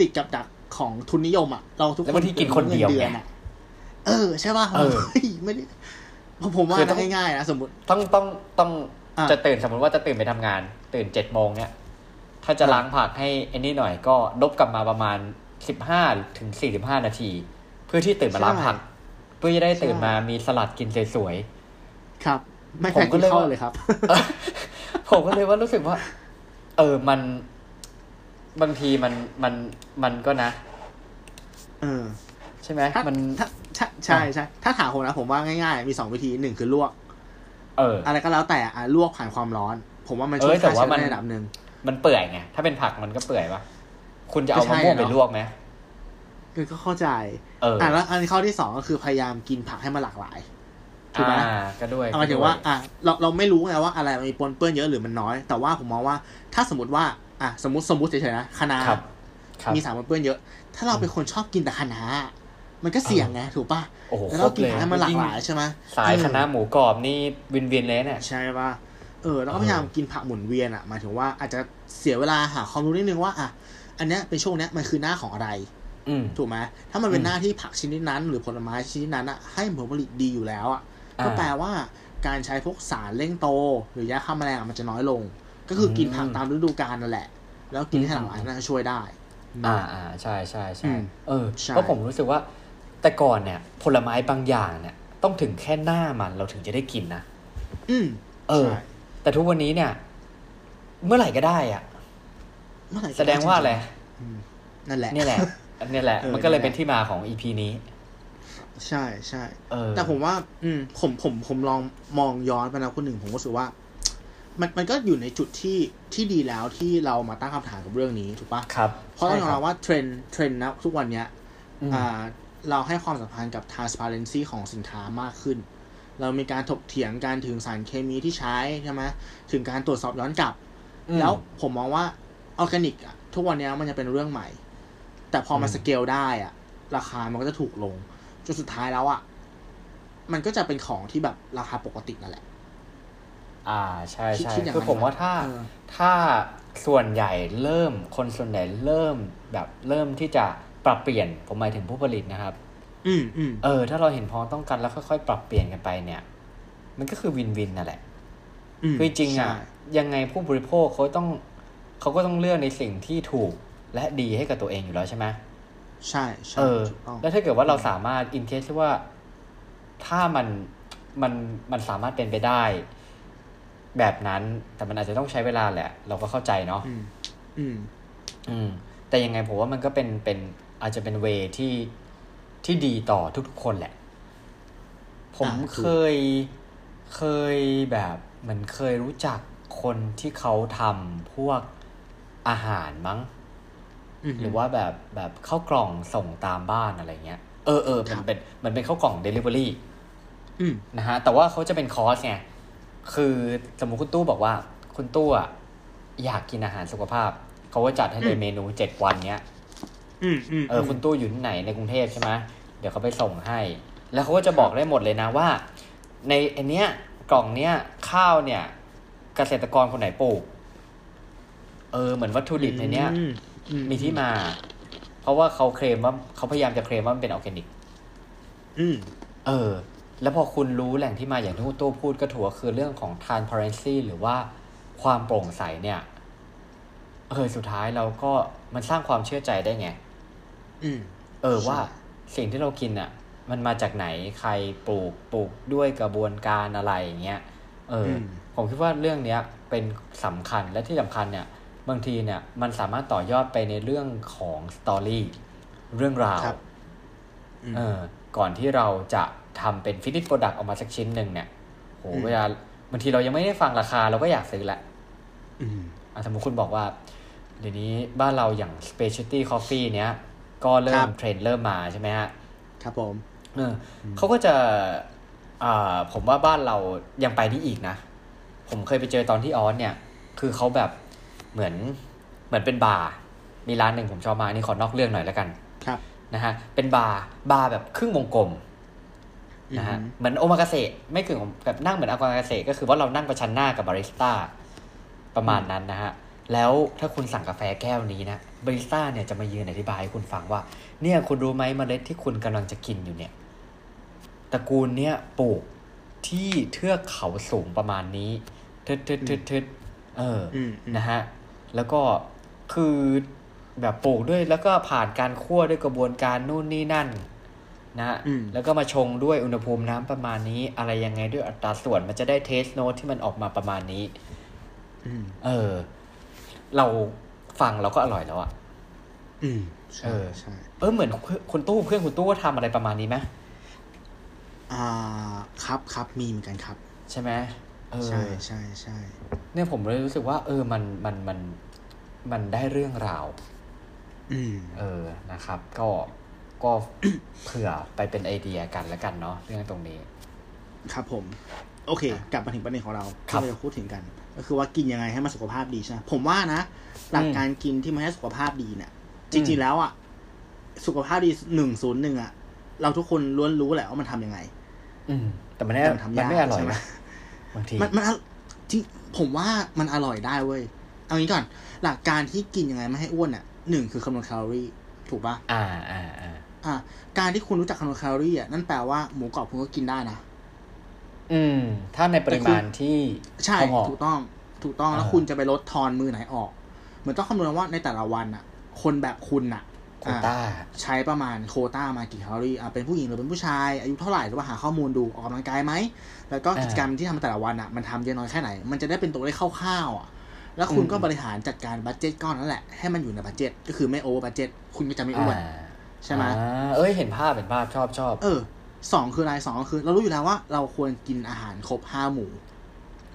ติดกับดักของทุนนิยมอะเราทุกคแล้วนบางทีกินคนเดียวงิไงอะเออ ใช่ป่ะเออเฮ้ยไม่ได้ผมว่าคือต้องนะง่ายๆนะสมมติต้องต้องต้องอะจะตื่นสมมติว่าจะตื่นไปทำงาน ตื่นเจ็ดโมงเนี่ย ถ้าจะอะล้างผักให้ไอ้นี่หน่อยก็ลบกลับมาประมาณสิบห้าถึงสี่สิบห้านาที เพื่อที่ตื่นมาล้างผัก เพื่อจะได้ตื่นมามีสลัดกินสวยครับ ไม่ผมแข่งก็กินเลยข้าวว่าเลยครับๆผมก็เลยว่ารู้สึกว่า เออมันบางทีมันมันมันก็นะเออใช่ไหมถ้ามันถ้าถ้าใช่ใช่ถ้าถามผมนะผมว่าง่ายๆ มีสองวิธีหนึ่งคือลวก เออ อะไรก็แล้วแต่อะลวกผ่านความร้อน ผมว่ามันเอช่อวยแต่ฆ่าว่าเชื้อมันในระดับหนึ่ง มันเปื่อยไง ถ้าเป็นผักมันก็เปื่อยปะคุณจะเอาก็ใช่มะม่วงไปเนอะลวกไหมคือก็เข้าใจ เอออะแล้วอันข้อที่สองก็คือพยายามกินผักให้มันหลากหลายถูกไหมอ่าก็ด้วยเอาหมายถึงว่า อะเราเราไม่รู้ไงว่าอะไรมันมีปนเปื้อนเยอะหรือมันน้อย แต่ว่าผมมองว่า ถ้าสมมติว่า อะสมมติสมมติเฉยๆนะคะน้าครับครับมีสารปนเปื้อนเยอะ ถ้าเราเป็นคนชอบกินแต่คะน้ามันก็เสี่ยงไงถูกป่ะโอ้โหแล้วครเราบกินเลยผักให้มันหลากหลายใช่ไหมสายคณะหมูกรอบนี่วินวินเลยเนี่ยใช่ป่ะ เออแล้วก็เออพยายามกินผักหมุนเวียนอะหมายถึงว่าอาจจะเสียเวลาหาความรู้นิดนึงว่าอะอันเนี้ยเป็นช่วงเนี้ยมันคือหน้าของอะไรอืมถูกไหมถ้ามันเป็นอืมหน้าที่ผักชนิดนั้น หรือผลไม้ชนิดนั้นอะให้ผลผลิตดีอยู่แล้วอะอ่าก็แปลว่าการใช้พวกสารเร่งโต หรือยาฆ่าแมลงอะมันจะน้อยลง ก็คือกินผักอืมตามฤดูกาลนั่นแหละ แล้วกินให้หลากหลายน่าจะช่วยได้ อ่าอ่าใช่ใช่อืใช่มเออใช่เพราะผมรู้สึกว่า แต่ก่อนเนี่ย ผลไม้บางอย่างเนี่ย ต้องถึงแค่หน้ามันเราถึงจะได้กินนะอืมเออใช่ แต่ทุกวันนี้เนี่ย เมื่อไหร่ก็ได้อะเมื่อไหร่ก็แสดงว่าอะไรอืมนั่นแหละนี่แหละอันนี้แหละเออมันก็เลยนั่นแหละเป็นที่มาของ EP นี้ ใช่ใช่เออแต่ผมว่า อืม ผมผมผมลองมองย้อนไปนะคนหนึ่งผมก็รู้สึกว่า มันมันก็อยู่ในจุดที่ที่ดีแล้วที่เรามาตั้งคำถามกับเรื่องนี้ถูกปะครับ เพราะต้องยอมใช่ครับว่าเทรนด์เทรนด์นะทุกวันเนี้ยอืมอ่า เราให้ความสำคัญกับ transparency ของสินค้ามากขึ้น เรามีการถกเถียงกันถึงสารเคมีที่ใช้ใช่ไหมถึงการตรวจสอบย้อนกลับอืมแล้วผมมองว่าออร์แกนิกอะทุกวันเนี้ยมันจะเป็นเรื่องใหม่ แต่พอมันอืมสเกลได้อะราคามันก็จะถูกลงจนสุดท้ายแล้วอะมันก็จะเป็นของที่แบบราคาปกตินั่นแหละ อ่าใช่คิดใช่คิดอย่างคือนั้นผมว่าถ้าเออถ้าส่วนใหญ่เริ่มคนส่วนใหญ่เริ่มแบบเริ่มที่จะปรับเปลี่ยนผมหมายถึงผู้ผลิตนะครับ อืมอืมเออ ถ้าเราเห็นพ้องต้องกันแล้วค่อยๆปรับเปลี่ยนกันไปเนี่ย มันก็คือวินวินนั่นแหละมคือจริงๆอะใช่ยังไงผู้บริโภคเขาต้องเขาก็ต้องเลือกในสิ่งที่ถูกและดีให้กับตัวเองอยู่แล้วใช่ไหมใช่ใช่เออถูกต้องแล้วถ้าเกิดว่าเราสามารถอินเคสที่ว่าถ้ามันมันมันสามารถเป็นไปได้ แบบนั้น แต่มันอาจจะต้องใช้เวลาแหละ เราก็เข้าใจเนาะอืม อืมอืมแต่ยังไงผมว่ามันก็เป็นเป็นอาจจะเป็นเวที่ ที่ดีต่อทุกๆคนแหละ ผมอ่าถูกเคยเคยแบบเหมือนเคยรู้จักคนที่เขาทำพวกอาหารมั้ง หรือว่าแบบแบบเข้าวกล่องส่งตามบ้านอะไรเงี้ย เออเออมันเป็นมันเป็นข้าวกล่องเดลิเวอรี่อืมนะฮะ แต่ว่าเขาจะเป็นคอร์สไง คือสมมติคุณตู้บอกว่า คุณตู้อะอยากกินอาหารสุขภาพ เขาก็จัดให้เลยเมนูเจ็ดวันเนี้ยอืมอืม เออคุณตู้อยู่ที่ไหนในกรุงเทพใช่ไหมเดี๋ยวเขาไปส่งให้ แล้วเขาก็จะบอกได้หมดเลยนะว่า ในอันเนี้ยกล่องเนี้ยข้าวเนี่ย เกษตรกรคนไหนปลูก เออเหมือนวัตถุดิบในเนี้ยอือืมีที่มา เพราะว่าเขาเคลมว่าเขาพยายามจะเคลมว่ามันเป็นออร์แกนิกอืมเออ แล้วพอคุณรู้แหล่งที่มาอย่างที่คุณตู้พูดก็ถูกคือเรื่องของ transparency หรือว่าความโปร่งใสเนี่ยเออสุดท้ายเราก็มันสร้างความเชื่อใจได้ไงอืม เออใช่ว่าสิ่งที่เรากินอะ มันมาจากไหนใครปลูกปลูกด้วยกระบวนการอะไรอย่างเงี้ยเอออมผมคิดว่าเรื่องเนี้ยเป็นสำคัญและที่สำคัญเนี่ย บางทีเนี่ยมันสามารถต่อยอดไปในเรื่องของสตอรี่เรื่องราวครับอืมเออ ก่อนที่เราจะทำเป็น finish product ออกมาสักชิ้นหนึ่งเนี่ยโหอืมเวลาบางทีเรายังไม่ได้ฟังราคาเราก็อยากซื้อแหละอืมอะสมมติคุณบอกว่า เดี๋ยวนี้บ้านเราอย่าง specialty coffee เนี้ย ก็เริ่มครับเทรนด์เริ่มมาใช่ไหมฮะครับผมเออเขาก็จะอ่าผมว่าบ้านเรายังไปได้อีกนะ ผมเคยไปเจอตอนที่ออสเนี่ย คือเขาแบบเหมือนเหมือนเป็นบาร์มีร้านหนึ่งผมชอบมากอันนี้ขอนอกเรื่องหน่อยแล้วกันครับนะฮะเป็นบาร์บาร์แบบครึ่งวงกลมนะฮะอืมเหมือนโอมากาเสะไม่คือแบบนั่งเหมือนโอมากาเสะก็คือว่าเรานั่งประชันหน้ากับบาริสต้าประมาณนั้นนะฮะแล้วถ้าคุณสั่งกาแฟแก้วนี้นะ บาริสต้าเนี่ยจะมายืนอธิบายให้คุณฟังว่า เนี่ยคุณรู้ไหมเมล็ดที่คุณกำลังจะกินอยู่เนี่ยตระกูลเนี่ยปลูกที่เทือกเขาสูงประมาณนี้ทึดทึดทึดทึดเออออืมอืมนะฮะแล้วก็คือแบบปลูกด้วยแล้วก็ผ่านการคั่วด้วยกระบวนการนู่นนี่นั่นนะฮะอืมแล้วก็มาชงด้วยอุณหภูมิน้ำประมาณนี้ อะไรยังไงด้วยอัตราส่วนมันจะได้เทสโน e ที่มันออกมาประมาณนี้อืมเออ เรา ฟังเราก็อร่อยแล้วอะอืมเอใช่อใช่เออเหมือนคุณตู้เพื่อนคุณตู้ก็ทำอะไรประมาณนี้ไหมอ่าครับครับมีเหมือนกันครับ ใช่ไหมเออใช่ใช่ใช่เนี่ยผมเลยรู้สึกว่า เออมันมันมันมันได้เรื่องราว อืม เออนะครับ ก็ก็เผื่อไปเป็นไอเดียกันแล้วกันเนาะเรื่องตรงนี้ ครับผม โอเค กลับมาถึงประเด็นของเราครัที่บเราจะพูดถึงกัน ก็คือว่ากินยังไงให้มันสุขภาพดีใช่ไหมผมว่านะ หลักการกินที่มันให้สุขภาพดีเนี่ยจริง ๆ แล้วอะสุขภาพดีหนึ่งศูนย์หนึ่งอะ เราทุกคนล้วนรู้แหละว่ามันทำยังไง อืม แต่มันไม่แต่มันทำมันยากไม่อร่อยใช่ไหมนะบางทีมันมันอจริงผมว่ามันอร่อยได้เว้ย เอางี้ก่อน หลักการที่กินยังไงไม่ให้อ้วนอะหนึ่งคือคำนวณแคลอรี่ ถูกปะอ่าอ่าอ่าอ่า การที่คุณรู้จักคำนวณแคลอรี่อะนั่นแปลว่าหมูกรอบคุณก็กินได้นะอืม ถ้าในปริมาณที่ใช่พอเหมาะถูกต้อง ถูกต้องแล้วอ่าคุณจะไปลดทอนมือไหนออกเห เหมือนต้องคำนวณว่าในแต่ละวันอะคนแบบคุณอะโควต้าอ่าใช้ประมาณโควต้ามากี่แคลอรี่อ่าเป็นผู้หญิงหรือเป็นผู้ชายอายุเท่าไหร่หรือว่าหาข้อมูลดูออกกำลังกายไหมแล้วก็อ่ากิจกรรมที่ทำแต่ละวันอะมันทำเยอะน้อยแค่ไหน มันจะได้เป็นตัวเลขคร่าวๆอะแล้วคุณอืมก็บริหารจัดการ budget ก้อนนั่นแหละให้มันอยู่ใน budget ก็คือไม่ over budget คุณก็จะไม่อ้วนอ่าใช่ไหมอ่าเอ้ยเห็นภาพเห็นภาพชอบชอบเออสองคืออะไรสองก็คือ เรารู้อยู่แล้วว่าเราควรกินอาหารครบห้าหมู่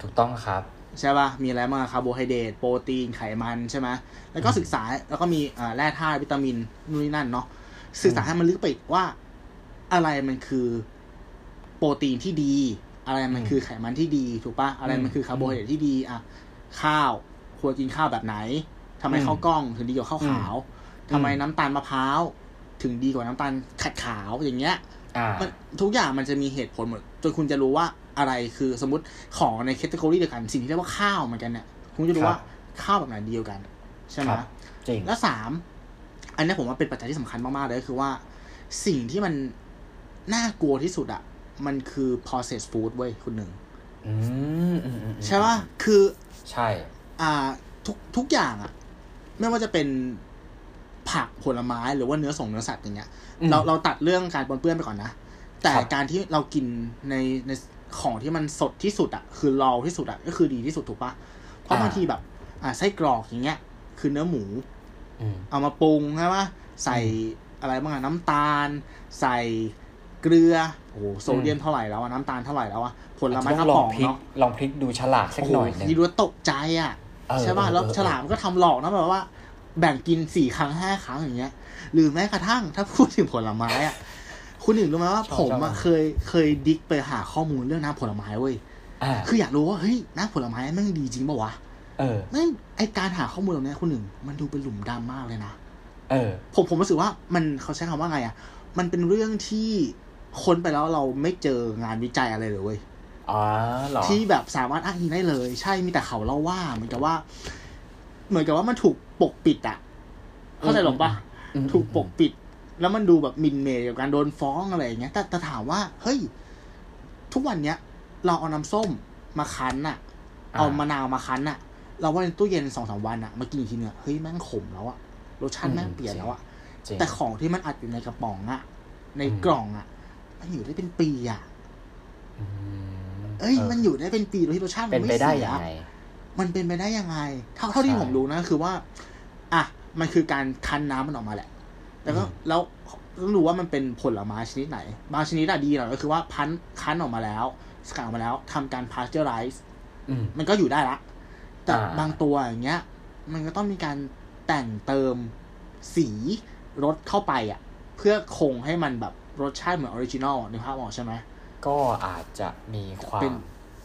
ถูกต้องครับ ใช่ป่ะ มีอะไรบ้างอะคาร์โบไฮเดรตโปรตีนไขมันใช่ไหมแล้วก็ศึกษาแล้วก็มีอ่าแร่ธาตุวิตามินนู่นนี่นั่นเนาะศึกษาให้มันลึกไปอีกว่า อะไรมันคือโปรตีนที่ดี อะไรมันคือไขมันที่ดีถูกป่ะอะไรมันคือคาร์โบไฮเดรตที่ดีอะข้าวควรกินข้าวแบบไหนทำไมอืมข้าวกล้องถึงดีกว่าข้าวขาวทำไมอืมน้ำตาลมะพร้าวถึงดีกว่าน้ำตาลขัดขาวอย่างเงี้ยอ่ามันทุกอย่างมันจะมีเหตุผลหมดจนคุณจะรู้ว่า อะไรคือสมมติของในแคตตากรีเดียวกันสิ่งที่เรียกว่าข้าวเหมือนกันเนี่ยคุณจะรู้ครับว่าข้าวแบบไหนเดียวกัน ใช่ไหมครับจริงแล้วสามอันนี้ผมว่าเป็นปัจจัยที่สำคัญมากๆเลยก็คือว่า สิ่งที่มันน่ากลัวที่สุดอะมันคือ processed food เว้ยคุณหนึ่งอืมอืมอืมใช่ป่ะคือใช่ อ่าทุกทุกอย่างอะไม่ว่าจะเป็นผักผลไม้หรือว่าเนื้อส่งเนื้อสัตว์อย่างเงี้ยอืมเราเราตัดเรื่องการปนเปื้อนไปก่อนนะ แต่ครับการที่เรากินในใน ของที่มันสดที่สุดอะคือรอที่สุดอะก็คือดีที่สุดถูกปะเพราะบางทีแบบ อ่าไส้กรอกอย่างเงี้ย คือเนื้อหมูอืมเอามาปรุงใช่ปะใส่อะไรบ้างอะน้ำตาล ใส่เกลือโอ้โหโซเดียมเท่าไหร่แล้วอะน้ำตาลเท่าไหร่แล้วอะผลไม้อาจจะกต้ระองลอป๋งองพลิกเนาะลองพลิกดูฉลากสักโอ้โหหน่อยหนึงนี่ดูว่าตกใจอะเออใช่ป่ะเออแล้วเออฉลามก็ทำหลอกนะแบบว่า แบ่งกินสี่ครั้งห้าครั้งอย่างเงี้ย หรือแม้กระทั่งถ้าพูดถึงผลไม้อะ คุณหนึ่งรู้ไหมว่าชอบผมชออะบเคยเคยดิกไปหาข้อมูลเรื่องน้ำผลไม้เว้ยอ่าคืออยากรู้ว่าเฮ้ยน้ำผลไม้แม่งดีจริงป่าวะเออไม่ไอการหาข้อมูลตรงเนี้ยคุณหนึ่งมันดูเป็นหลุมดำมากเลยนะเออ ผมผมรู้สึกว่ามันเขาใช้คำว่าไงอะ มันเป็นเรื่องที่ค้นไปแล้วเราไม่เจองานวิจัยอะไรเลยเว้ยอ๋อเหรอที่แบบสามารถอ้างอิงได้เลย ใช่มีแต่เขาเล่าว่าเหมือนกับว่า เหมือนกับว่ามันถูกปกปิดอะเข้าใจหรอปะอืมถูกปกปิด แล้วมันดูแบบหมินเมย์กับการโดนฟ้องอะไรอย่างเงี้ย แต่แต่ถามว่า เฮ้ย ทุกวันเนี้ย เราเอาน้ำส้มมาคั้นอะเอามะนาวมาคั้นอะเราว่าในตู้เย็นสองสามวันอะมากินอีกทีเนี่ยเฮ้ยแม่งขมแล้วอะรสชาติแม่งเปลี่ยนแล้วอะจริงแต่ของที่มันอัดอยู่ในกระป๋องอะในอืมกล่องอะมันอยู่ได้เป็นปีอะอืมเอ้ย มันอยู่ได้เป็นปีโดยที่รสชาติมัเป็นนไปไม่ได้เสียยังไงมันเป็นไปได้ยังไง เท่าเท่าที่ใช่ผมรู้นะ คือว่า อะ มันคือการคั้นน้ำมันออกมาแหละ แต่ก็อืมแล้วต้องรู้ว่ามันเป็นผลไม้ชนิดไหน บางชนิดอะดีหน่อยก็คือว่าพันคั้นออกมาแล้ว สกัดออกมาแล้วทำการพาสเจอร์ไรส์อืมมันก็อยู่ได้ละ แต่อ่าบางตัวอย่างเงี้ย มันก็ต้องมีการแต่งเติมสีรสเข้าไปอะเพื่อคงให้มันแบบรสชาติเหมือน original ในภาพออกใช่ไหมก็อาจจะมีความเป็น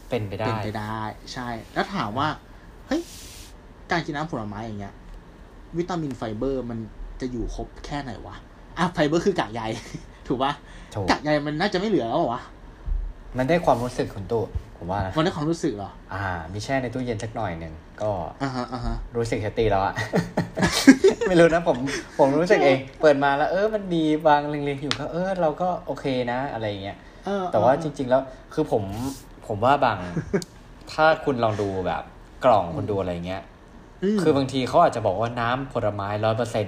เป็นไปได้เป็นไปได้ ใช่ แล้วถามว่า เฮ้ย การกินน้ำผลไม้อย่างเงี้ย วิตามินไฟเบอร์มัน จะอยู่ครบแค่ไหนวะอะไฟเบอร์คือกากใยถูกปะถูกกากใยมันน่าจะไม่เหลือแล้วเหรอวะมันได้ความรู้สึกคุณตู้ผมว่านะมันได้ความรู้สึกเหรอ อ่า มีแช่ในตู้เย็นสักหน่อยหนึ่งก็อ่าฮะอ่าฮะรู้สึกแฮปปี้แล้วอะไม่รู้นะผมผมรู้สึกเอง เปิดมาแล้ว เออมันมีบางเล็งๆอยู่ก็เออเราก็โอเคนะอะไรอย่างเงี้ยเออแต่ว่าเออจริง ๆ แล้วคือผมผมว่าบาง ถ้าคุณลองดูแบบกล่องคุณดูอะไรเงี้ยมคือบางทีเขาอาจจะบอกว่าน้ำผลไม้ร้อยเปอร์เซ็น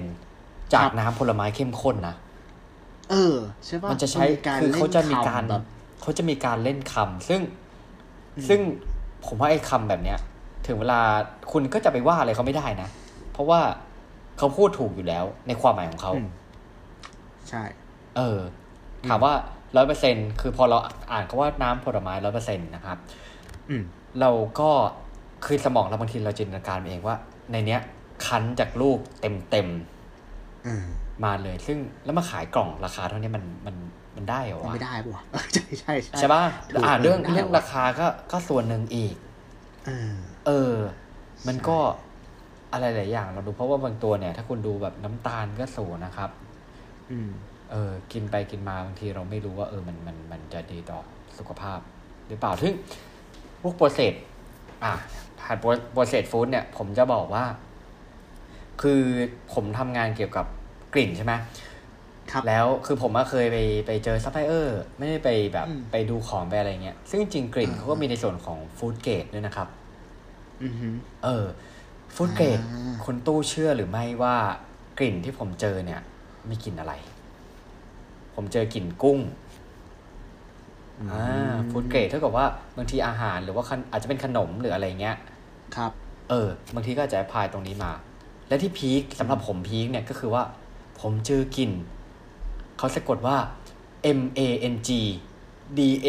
จากครับน้ำผลไม้เข้มข้นนะเออใช่ปะมันจะใช้การคือเขาจะมีล่นการคำแบบเขาจะมีการเล่นคำซึ่งซึ่งผมว่าไอ้คำแบบเนี้ย ถึงเวลาคุณก็จะไปว่าอะไรเขาไม่ได้นะ เพราะว่าเขาพูดถูกอยู่แล้ว ในความหมายของเขาอืมใช่ เออ ถามว่าร้อยเปอร์เซ็นคือพอเราอ่านคาว่าน้ำผลไม้ร้อยเปอร์เซ็นนะครับอืมเราก็คือสมองเราบางทีเราจินตนาการเองว่า ในเนี้ยคั้นจากลูกเต็มเต็มอื มๆมาเลย ซึ่งแล้วมาขายกล่องราคาเท่านี้มันมันมันได้เหรอมันวะไม่ได้ปะวะใช่ใช่ใช่ใช่ป่ะถูกอ่าเรื่องได้เรื่องวะราคาก็ก็ส่วนหนึ่งอีกเออเออมันใช่ก็อะไรหลายอย่างเราดูเพราะว่าบางตัวเนี่ย ถ้าคุณดูแบบน้ำตาลก็สูงนะครับ อืม เออ กินไปกินมาบางทีเราไม่รู้ว่าเออมันมันมันจะดีต่อสุขภาพ หรือเปล่าซึ่งพวกโปรเซสอะผ่านprocessed food เนี่ย ผมจะบอกว่า คือผมทำงานเกี่ยวกับกลิ่นใช่ไหมครับแล้วคือผมก็เคยไปไปเจอซัพพลายเออร์ ไม่ได้ไปแบบอืมไปดูของไปอะไรเงี้ย ซึ่งจริงๆกลิ่นอ่าเขาก็มีในส่วนของ food grade ด้วยนะครับอือฮึเออ food grade อ่าคุณตู้เชื่อหรือไม่ว่ากลิ่นที่ผมเจอเนี่ย มีกลิ่นอะไร ผมเจอกลิ่นกุ้งอ่าฟู้ดเกรดเท่ากับว่าบางทีอาหารหรือว่าขนอาจจะเป็นขนมหรืออะไรเงี้ย ครับ เออบางทีก็อาจจะพายตรงนี้มา และที่พีคสำหรับผมพีคเนี่ยก็คือว่า ผมเจอกลิ่นเขาสะกดว่า M A N G D A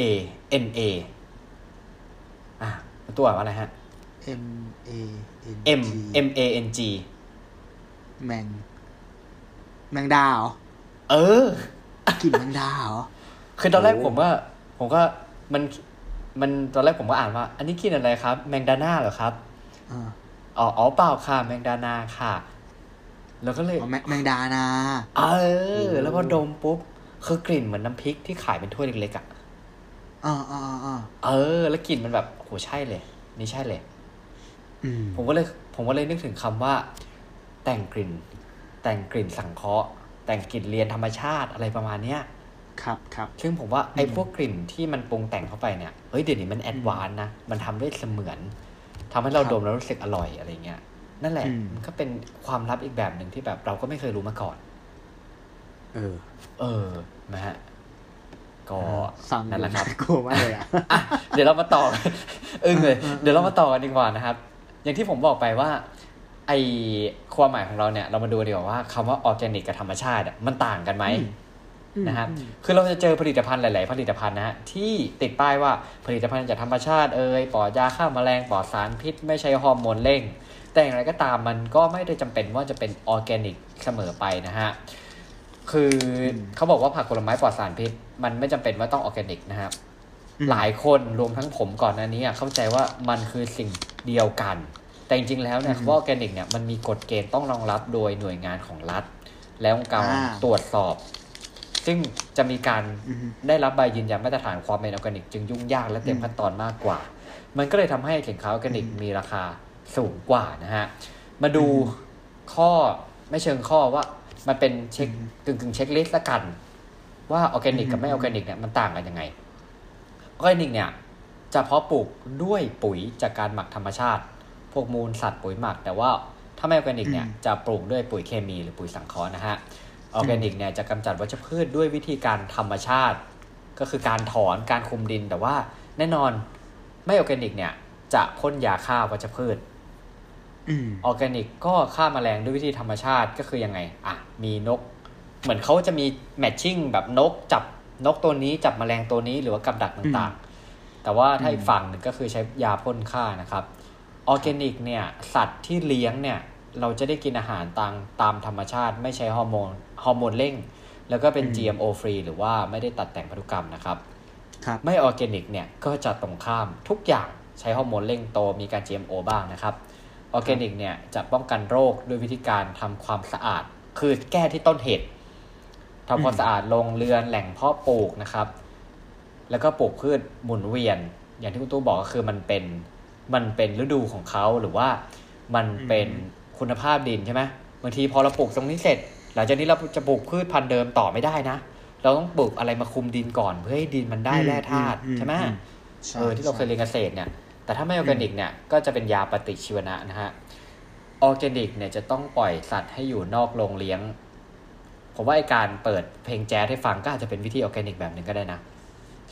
N A อะตัวอ่านว่าอะไรฮะ M A N M G M A N G แมง แมงดาเหรอ เออกลิ่นแมงดาเหรอ คือตอนแรกโอ้ผมว่า ผมก็มันมันตอนแรกผมก็อ่านว่า อันนี้กินอะไรครับ แมงดาน่าเหรอครับ อ่าอ๋ออ๋อเปล่าค่ะ แมงดานาค่ะ แล้วก็เลยอ๋อแมแมงดานาเออโอ้แล้วพอดมปุ๊บคือกลิ่นเหมือนน้ำพริกที่ขายเป็นถ้วยเล็กๆอะอ่าอ่าอ่าเออ แล้วกลิ่นมันแบบโหใช่เลย นี่ใช่เลยอืมผมก็เลย ผมก็เลยนึกถึงคำว่า แต่งกลิ่น แต่งกลิ่นสังเคราะห์ แต่งกลิ่นเลียนธรรมชาติอะไรประมาณเนี้ยครับครับซึ่งผมว่าไอ้พวกกลิ่นที่มันปรุงแต่งเข้าไปเนี่ย เฮ้ยเดี๋ยวนี้มัน advance นะ มันทำได้เสมือน ทำให้เราครับดมแล้วรู้สึกอร่อยอะไรเงี้ยนั่นแหละอืมมันก็เป็นความลับอีกแบบหนึ่งที่แบบเราก็ไม่เคยรู้มาก่อน เออ เออนะฮะก็ฟังนั่นแหละครับกลัวมากเลยอะอะเดี๋ยวเรามาต่ออึ้งเลยเออเออเดี๋ยวเรามาต่อกันดีกว่านะครับ อย่างที่ผมบอกไปว่า ไอความหมายของเราเนี่ย เรามาดูดีกว่าว่าคำว่าออร์แกนิกกับธรรมชาติอะมันต่างกันไหม นะครับอืมคือเราจะเจอผลิตภัณฑ์หลาย ๆ ผลิตภัณฑ์นะฮะที่ติดป้ายว่าผลิตภัณฑ์จากธรรมชาติเอ่ยปลอดยาฆ่าแมลงปลอดสารพิษ ไม่ใช่ฮอร์โมนเร่ง แต่อย่างไรก็ตามมันก็ไม่ได้จำเป็นว่าจะเป็นออร์แกนิกเสมอไปนะฮะคืออมเขาบอกว่าผักผลไม้ปลอดสารพิษ มันไม่จำเป็นว่าต้องออร์แกนิกนะครับอืมหลายคนรวมทั้งผมก่อนหน้านี้อะเข้าใจว่ามันคือสิ่งเดียวกันแต่จริง ๆ แล้วเนี่ยคำว่าออร์แกนิกเนี่ยมันมีกฎเกณฑ์ต้องรองรับโดยหน่วยงานของรัฐ และองค์การอ่าตรวจสอบ ซึ่งจะมีการอือฮึได้รับใบยืนยันมาตรฐานความเป็นออร์แกนิก จึงยุ่งยากและเต็มขั้นตอนมากกว่า มันก็เลยทำให้สินค้าออร์แกนิกมีราคาสูงกว่านะฮะ มาดูข้อไม่เชิงข้อว่ามันเป็นเช็คกึ่งกึ่งๆ checklist ละกัน ว่าออร์แกนิกกับไม่ออร์แกนิกเนี่ยมันต่างกันยังไงออร์แกนิกเนี่ยจะเพาะปลูกด้วยปุ๋ยจากการหมักธรรมชาติ พวกมูลสัตว์ปุ๋ยหมัก แต่ว่าถ้าไม่ออร์แกนิกเนี่ยจะปลูกด้วยปุ๋ยเคมีหรือปุ๋ยสังเคราะห์นะฮะ ออร์แกนิกเนี่ยจะกำจัดวัชพืชด้วยวิธีการธรรมชาติ ก็คือการถอนการคลุมดิน แต่ว่าแน่นอนไม่ออร์แกนิกเนี่ยจะพ่นยาฆ่าวัชพืชอืมออร์แกนิกก็ฆ่าแมลงด้วยวิธีธรรมชาติก็คือยังไง อะ มีนก เหมือนเขาจะมี matching แบบนกจับนกตัวนี้จับแมลงตัวนี้หรือว่ากับดักต่างๆ แต่ว่าถ้าอีกฝั่งหนึ่งก็คือใช้ยาพ่นฆ่านะครับ ออร์แกนิกเนี่ย สัตว์ที่เลี้ยงเนี่ย เราจะได้กินอาหารตามตามธรรมชาติ ไม่ใช้ฮอร์โมน ฮอร์โมนเร่ง แล้วก็เป็น GMO ฟรีหรือว่าไม่ได้ตัดแต่งพันธุกรรมนะครับครับไม่ออร์แกนิกเนี่ยก็จะตรงข้ามทุกอย่างใช้ฮอร์โมนเร่งโตมีการ GMO บ้างนะครับออร์แกนิกเนี่ยจะป้องกันโรคด้วยวิธีการทำความสะอาด คือแก้ที่ต้นเหตุทำความอืมสะอาดโรงเรือนแหล่งเพาะปลูกนะครับ แล้วก็ปลูกพืชหมุนเวียน อย่างที่คุณตู้บอกก็คือมันเป็นมันเป็นฤดูของเขาหรือว่ามันเป็นคุณภาพดินใช่ไหมบางทีพอเราปลูกตรงนี้เสร็จ หลังจากนี้เราจะปลูกพืชพันธุ์เดิมต่อไม่ได้นะ เราต้องปลูกอะไรมาคลุมดินก่อนเพื่อให้ดินมันได้แร่ธาตุอืมใช่ไหมอืมเออที่เราเคยเรียนเกษตรเนี่ย แต่ถ้าไม่ออร์แกนิกเนี่ยก็จะเป็นยาปฏิชีวนะนะฮะ ออร์แกนิกเนี่ยจะต้องปล่อยสัตว์ให้อยู่นอกโรงเลี้ยง ผมว่าไอการเปิดเพลงแจ๊สให้ฟังก็อาจจะเป็นวิธีออร์แกนิกแบบหนึ่งก็ได้นะ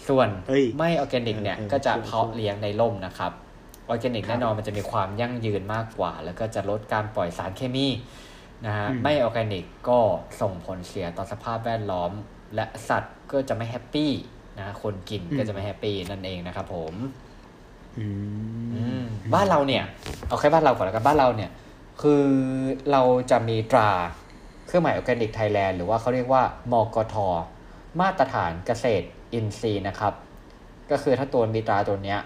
ส่วนเฮ้ยไม่ออร์แกนิกเนี่ยเออเออก็จะช่วยเพาะเลี้ยงในร่มนะครับ ออร์แกนิกครับแน่นอนมันจะมีความยั่งยืนมากกว่า แล้วก็จะลดการปล่อยสารเคมี นะฮะอืมไม่ออร์แกนิกก็ส่งผลเสียต่อสภาพแวดล้อม และสัตว์ก็จะไม่ happy นะคนกินก็จะไม่ happy นั่นเองนะครับผมอือืมมบ้านเราเนี่ย เอาแค่บ้านเราก่อนแล้วกันบ้านเราเนี่ย คือเราจะมีตราเครื่องหมาย Organic Thailand หรือว่าเขาเรียกว่ามกท มาตรฐานเกษตรอินทรีย์นะครับ ก็คือถ้าตัวมีตราตัวเนี้ย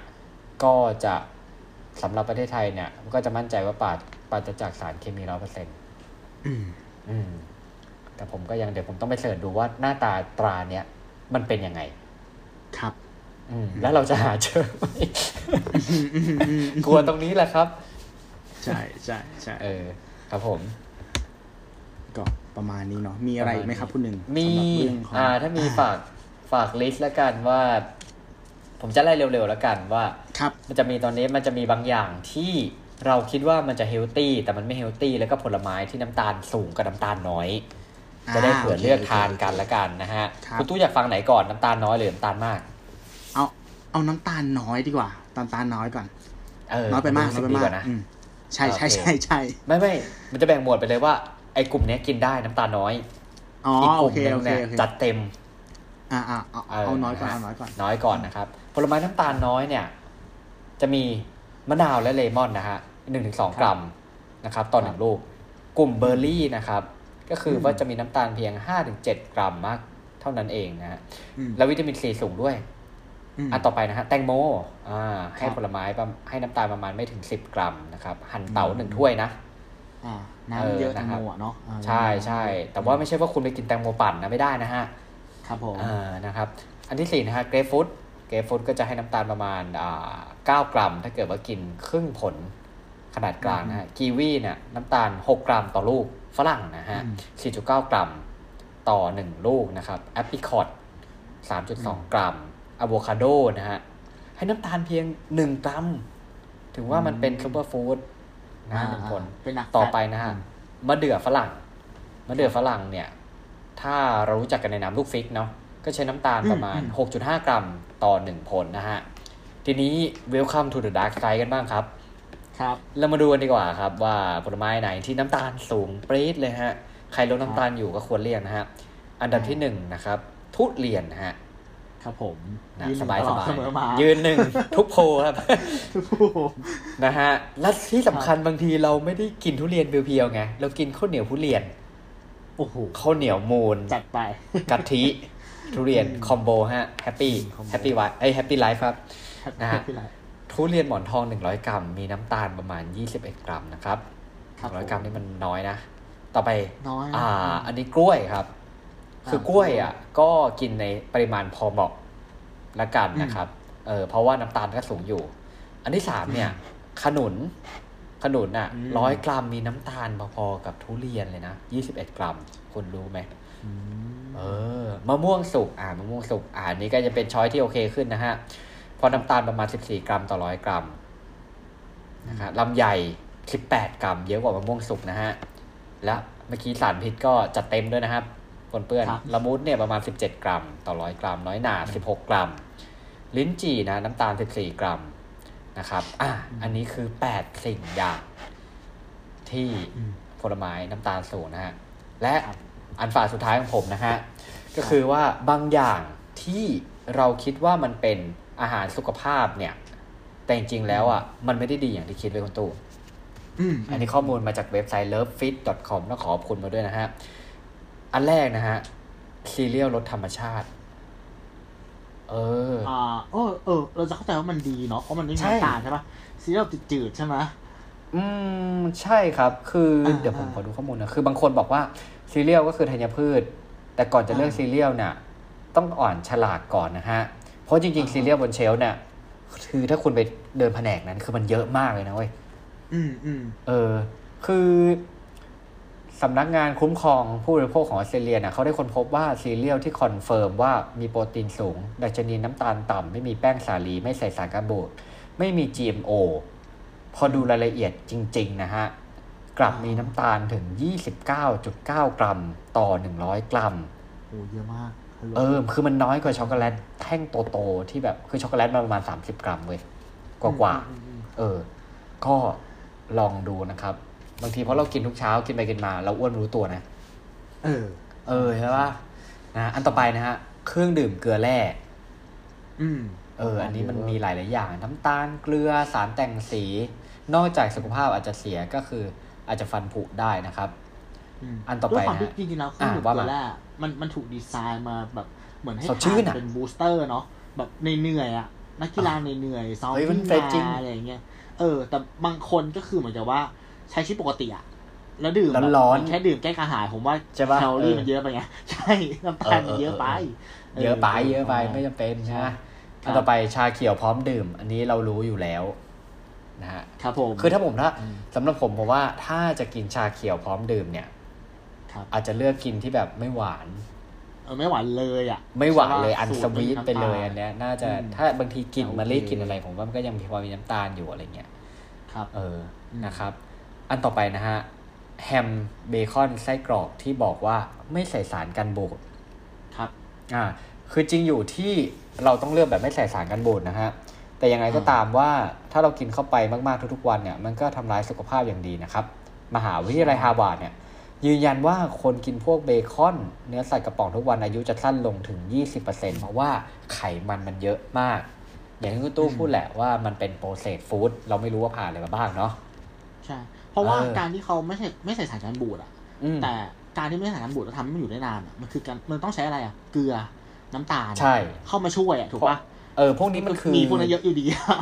ก็จะสำหรับประเทศไทยเนี่ยก็จะมั่นใจว่าปราศปราศจากสารเคมีร้อยเปอร์เซ็นต์ อืมอืมแต่ผมก็ยังเดี๋ยวผมต้องไปเสิร์ชดูว่าหน้าตาตราเนี้ยมันเป็นยังไง ครับ อืมแล้วเราจะหาเจอไหมกลัวตรงนี้แหละครับ ใช่ใช่ใช่เออ ครับผม ก็ประมาณนี้เนาะมีอะไรอีกไหมครับคุณหนึ่งมีสำหรับเรื่องของอ่า ถ้ามีฝากฝากลิสต์แล้วกันว่า ผมจะไล่เร็วๆแล้วกันว่า ครับ มันจะมีตอนนี้มันจะมีบางอย่างที่ เราคิดว่ามันจะเฮลตี้แต่มันไม่เฮลตี้แล้วก็ผลไม้ที่น้ำตาลสูงกับน้ำตาลน้อย จะได้เผื่อเลือกทานกันละกันนะฮะครับคุณตู้อยากฟังไหนก่อนน้ำตาลน้อยหรือน้ำตาลมาก เอาเอาน้ำตาลน้อยดีกว่าน้ำตาลน้อยก่อนเออน้อยไปมากรู้น้อยสึไปดีมากว่านะอืมใช่ใช่โอเคใช่ใช่ไม่ไม่มันจะแบ่งหมวดไปเลยว่าไอ้กลุ่มเนี้ยกินได้น้ำตาลน้อยอ๋ออีกกโอลุ่มเคหนึโองเคเนี่ยโอเคจัดเต็มอ่าอ่าเอาเอาน้อยก่อนเอาน้อยก่อนน้อยก่อนนะครับผลไม้น้ำตาลน้อยเนี่ย จะมี มะนาวและเลมอนนะฮะหนึ่งถึงสองกรัมนะครับต่อหนึ่งลูก กลุ่มเบอร์รี่นะครับ ก็คืออมว่าจะมีน้ำตาลเพียงห้าถึงเจ็ดกรัมมากเท่านั้นเองนะฮะอืมแล้ววิตามินซีสูงด้วยอืมอะต่อไปนะฮะแตงโมอ่าให้ครับผลไม้ประให้น้ำตาลประมาณไม่ถึงสิบกรัมนะครับ หั่นเต๋าหนึ่งถ้วยนะอ่าเออน้ำเยอะนะแตงครับโมอะเนาะอ่าใช่ใช่แต่ว่าไม่ใช่ว่าคุณไปกินแตงโมปั่นนะไม่ได้นะฮะครับผมอ่านะครับ อันที่สี่นะฮะเกรฟฟูดเก รฟฟูดก็จะให้น้ำตาลประมาณอ่าเก้ากรัม ถ้าเกิดว่ากินครึ่งผลขนาดกลางนะฮะกีวีเนี่ยน้ำตาล 6 กรัมต่อลูกฝรั่งนะฮะ 4.9 กรัมต่อ 1 ลูกนะครับแอปริคอต3.2 กรัมอะโวคาโดนะฮะ ให้น้ำตาลเพียง 1 กรัมถึงว่ามันเป็นซูเปอร์ฟู้ดนะฮะหนึ่งผลเป็นหนักต่อไปนะฮะมะเดื่อฝรั่งมะเดื่อฝรั่งเนี่ย ถ้าเรารู้จักกันในนามลูกฟิกเนาะ ก็ใช้น้ำตาลประมาณ 6.5 กรัมต่อ 1 ผลนะฮะ ทีนี้ welcome to the dark side กันบ้างครับครับเรามาดูกันดีกว่าครับว่าผลไม้ไหนที่น้ำตาลสูงปรี๊ดเลยฮะ ใครลดน้ำตาลอยู่ก็ควรเลี่ยงนะฮะ อันดับที่หนึ่งนะครับ ทุเรียนนะฮะครับผมนะนสบายตสลอดบายเสมอมายืนหนึ่งทุกโพลครับทุกผมนะฮะและที่สำคัญบางทีเราไม่ได้กินทุเรียนเพียวๆไงเรากินข้าวเหนียวทุเรียนโอ้โหข้าวเหนียวมูนจัดไปกะทิ ทุเรียนคอมโบฮะแฮปปี้คอมโบแฮปปี้ไวเอ้ยแฮปปี้ไลฟ์ครับนะฮะพี่ไรททุเรียนหมอนทอง 100 กรัม มีน้ำตาลประมาณ 21 กรัมนะครับครับ100กรัมนี่มันน้อยนะ ต่อไปน้อยนะอ่า อันนี้กล้วยครับ คือกล้วยอะ ก็กินในปริมาณพอเหมาะละกันนะครับ เออเพราะว่าน้ำตาลก็สูงอยู่ อันที่สามเนี่ย ขนุน ขนุนอะอืมร้อยกรัมมีน้ำตาลพอๆกับทุเรียนเลยนะ21กรัมคุณรู้ไหมอืม เออมะม่วงสุกอ่ามะม่วงสุกอ่าอันนี้ก็จะเป็นช้อยที่โอเคขึ้นนะฮะเพราะน้ำตาลประมาณ 14 กรัมต่อร้อยกรัมนะครับลำไย18 กรัม เยอะกว่ามะม่วงสุกนะฮะและเมื่อกี้สารพิษก็จัดเต็มด้วยนะครับปนเปื้อนครับละมุดเนี่ยประมาณ 17 กรัม ต่อร้อยกรัม น้อยหนา 16 กรัม ลิ้นจี่นะน้ำตาล 14 กรัมนะครับอะอันนี้คือ 8 สิ่งอย่างที่อืมผลไม้น้ำตาลสูงนะฮะและครับ อันฝาสุดท้ายของผมนะฮะ ก็คือว่าบางอย่างที่เราคิดว่ามันเป็นอาหารสุขภาพเนี่ย แต่จริงๆแล้วอะมันไม่ได้ดีอย่างที่คิดเลยคุณตู่อืมอันนี้ข้อมูลมาจากเว็บไซต์ lovefit.com ต้องขอขอบคุณมาด้วยนะฮะ อันแรกนะฮะซีเรียลรสธรรมชาติ เออ อ่าเออเออ เราจะเข้าใจว่ามันดีเนาะเพราะมันไม่มีใช่น้ำตาลใช่ปะซีเรียลจืดๆใช่ไหมอืม ใช่ครับ คืออาเดี๋ยวผมอ่าขอดูข้อมูลนะ คือบางคนบอกว่า ซีเรียลก็คือธัญพืช แต่ก่อนจะเลือกอ่าซีเรียลเนี่ยต้องอ่านฉลากก่อนนะฮะ เพราะจริงอ่าๆซีเรียลบน shelf เนี่ยคือถ้าคุณไปเดินแผนกนั้น คือมันเยอะมากเลยนะเว้ยอืมอืมเออ คือสำนักงานคุ้มครองผู้บริโภคของออสเตรเลียนะเขาได้ค้นพบว่าซีเรียลที่ confirm ว่ามีโปรตีนสูง ดัชนีน้ำตาลต่ำ ไม่มีแป้งสาลี ไม่ใส่สารกันบูดไม่มี GMO พอดูรายละเอียดจริง ๆ นะฮะ กลับมีน้ำตาลถึง 29.9 กรัมต่อ 100 กรัมโอ้เยอะมากฮัลโหลเออ คือมันน้อยกว่าช็อกโกแลตแท่งโตๆที่แบบคือช็อกโกแลตมันประมาณ 30 กรัมเว้ยกว่าๆอืมอืมเออ ก็ลองดูนะครับ บางทีเพราะเรากินทุกเช้ากินไปกินมา เราอ้วนไม่รู้ตัวนะ เออ เออใช่ปะนะอันต่อไปนะฮะ เครื่องดื่มเกลือแร่อืมเออ อันนี้มันมีหลาย ๆ อย่าง น้ำตาลเกลือสารแต่งสี นอกจากสุขภาพอาจจะเสียก็คือ อาจจะฟันผุได้นะครับมอันต่อไปด้วยความที่นะจริงๆแล้วเครื่องดื่มอะว่าเกมาลือแร่มันมันถูกดีไซน์มาแบบเหมือนให้สดชื่นทาอะเป็นบูสเตอร์เนาะแบบในเหนื่อยๆอะนักกีฬาในเหนื่อยๆซ้อมเฮ้ยมันวิ่งเฟรชจริงมาอะไรอย่างเงี้ยเออ แต่บางคนก็คือเหมือนกับว่าใช้ชีวิตปกติอะแล้วดื่มแบบร้อนๆมัแค่ดื่มแก้กระหายผมว่าใช่ปะแคลอรี่เออมันเยอะไปไงใช่น้ำตาลมันเยอะไป เยอะไปเยอะไปไม่จำเป็นนะฮะอันต่อไปชาเขียวพร้อมดื่ม อันนี้เรารู้อยู่แล้ว นะฮะครับผมคือถ้าผมถ้าอืมสำหรับผมผมว่าถ้าจะกินชาเขียวพร้อมดื่มเนี่ยครับอาจจะเลือกกินที่แบบไม่หวานเออไม่หวานเลยอะ ไม่หวานเลยใช่ปะอันสูสตรวีทม่มีไปเลยำตาอันเนี้ย น่าจะอืมถ้าบางทีกินโอเคมะลิกินอะไร ผมว่ามันก็ยังพอมีน้ำตาลอยู่อะไรเงี้ยครับ เอออมนะครับ อันต่อไปนะฮะแฮมเบคอนไส้กรอกที่บอกว่าไม่ใส่สารกันบูดครับ อ่า คือจริงอยู่ที่เราต้องเลือกแบบไม่ใส่สารกันบูดนะฮะ แต่ยังไงก็อ่าตามว่าถ้าเรากินเข้าไปมากๆทุกๆวันเนี่ยมันก็ทำร้ายสุขภาพอย่างดีนะครับ มหาวิทยาลัยฮาร์วาร์ดเนี่ยยืนยันว่าคนกินพวกเบคอน เนื้อสัตว์กระป๋องทุกวันอายุจะสั้นลงถึง 20%เพราะว่าไขมันมันเยอะมาก อย่างที่คุณตู้อืมพูดแหละว่ามันเป็น processed food เราไม่รู้ว่าผ่านอะไรมาบ้างเนาะใช่ เพราะว่าเออการที่เขาไม่ใส่ไม่ใส่สารกันบูดอะอืมแต่การที่ไม่ใส่สารกันบูดแล้วทำให้มันอยู่ได้นานอะมันคือการมันต้องใช้อะไรอะเกลือน้ำตาลใช่เข้ามาช่วยอะถูกปะ เออพวกนี้มันคือมีพวกนั้นเยอะอยู่ดีอะ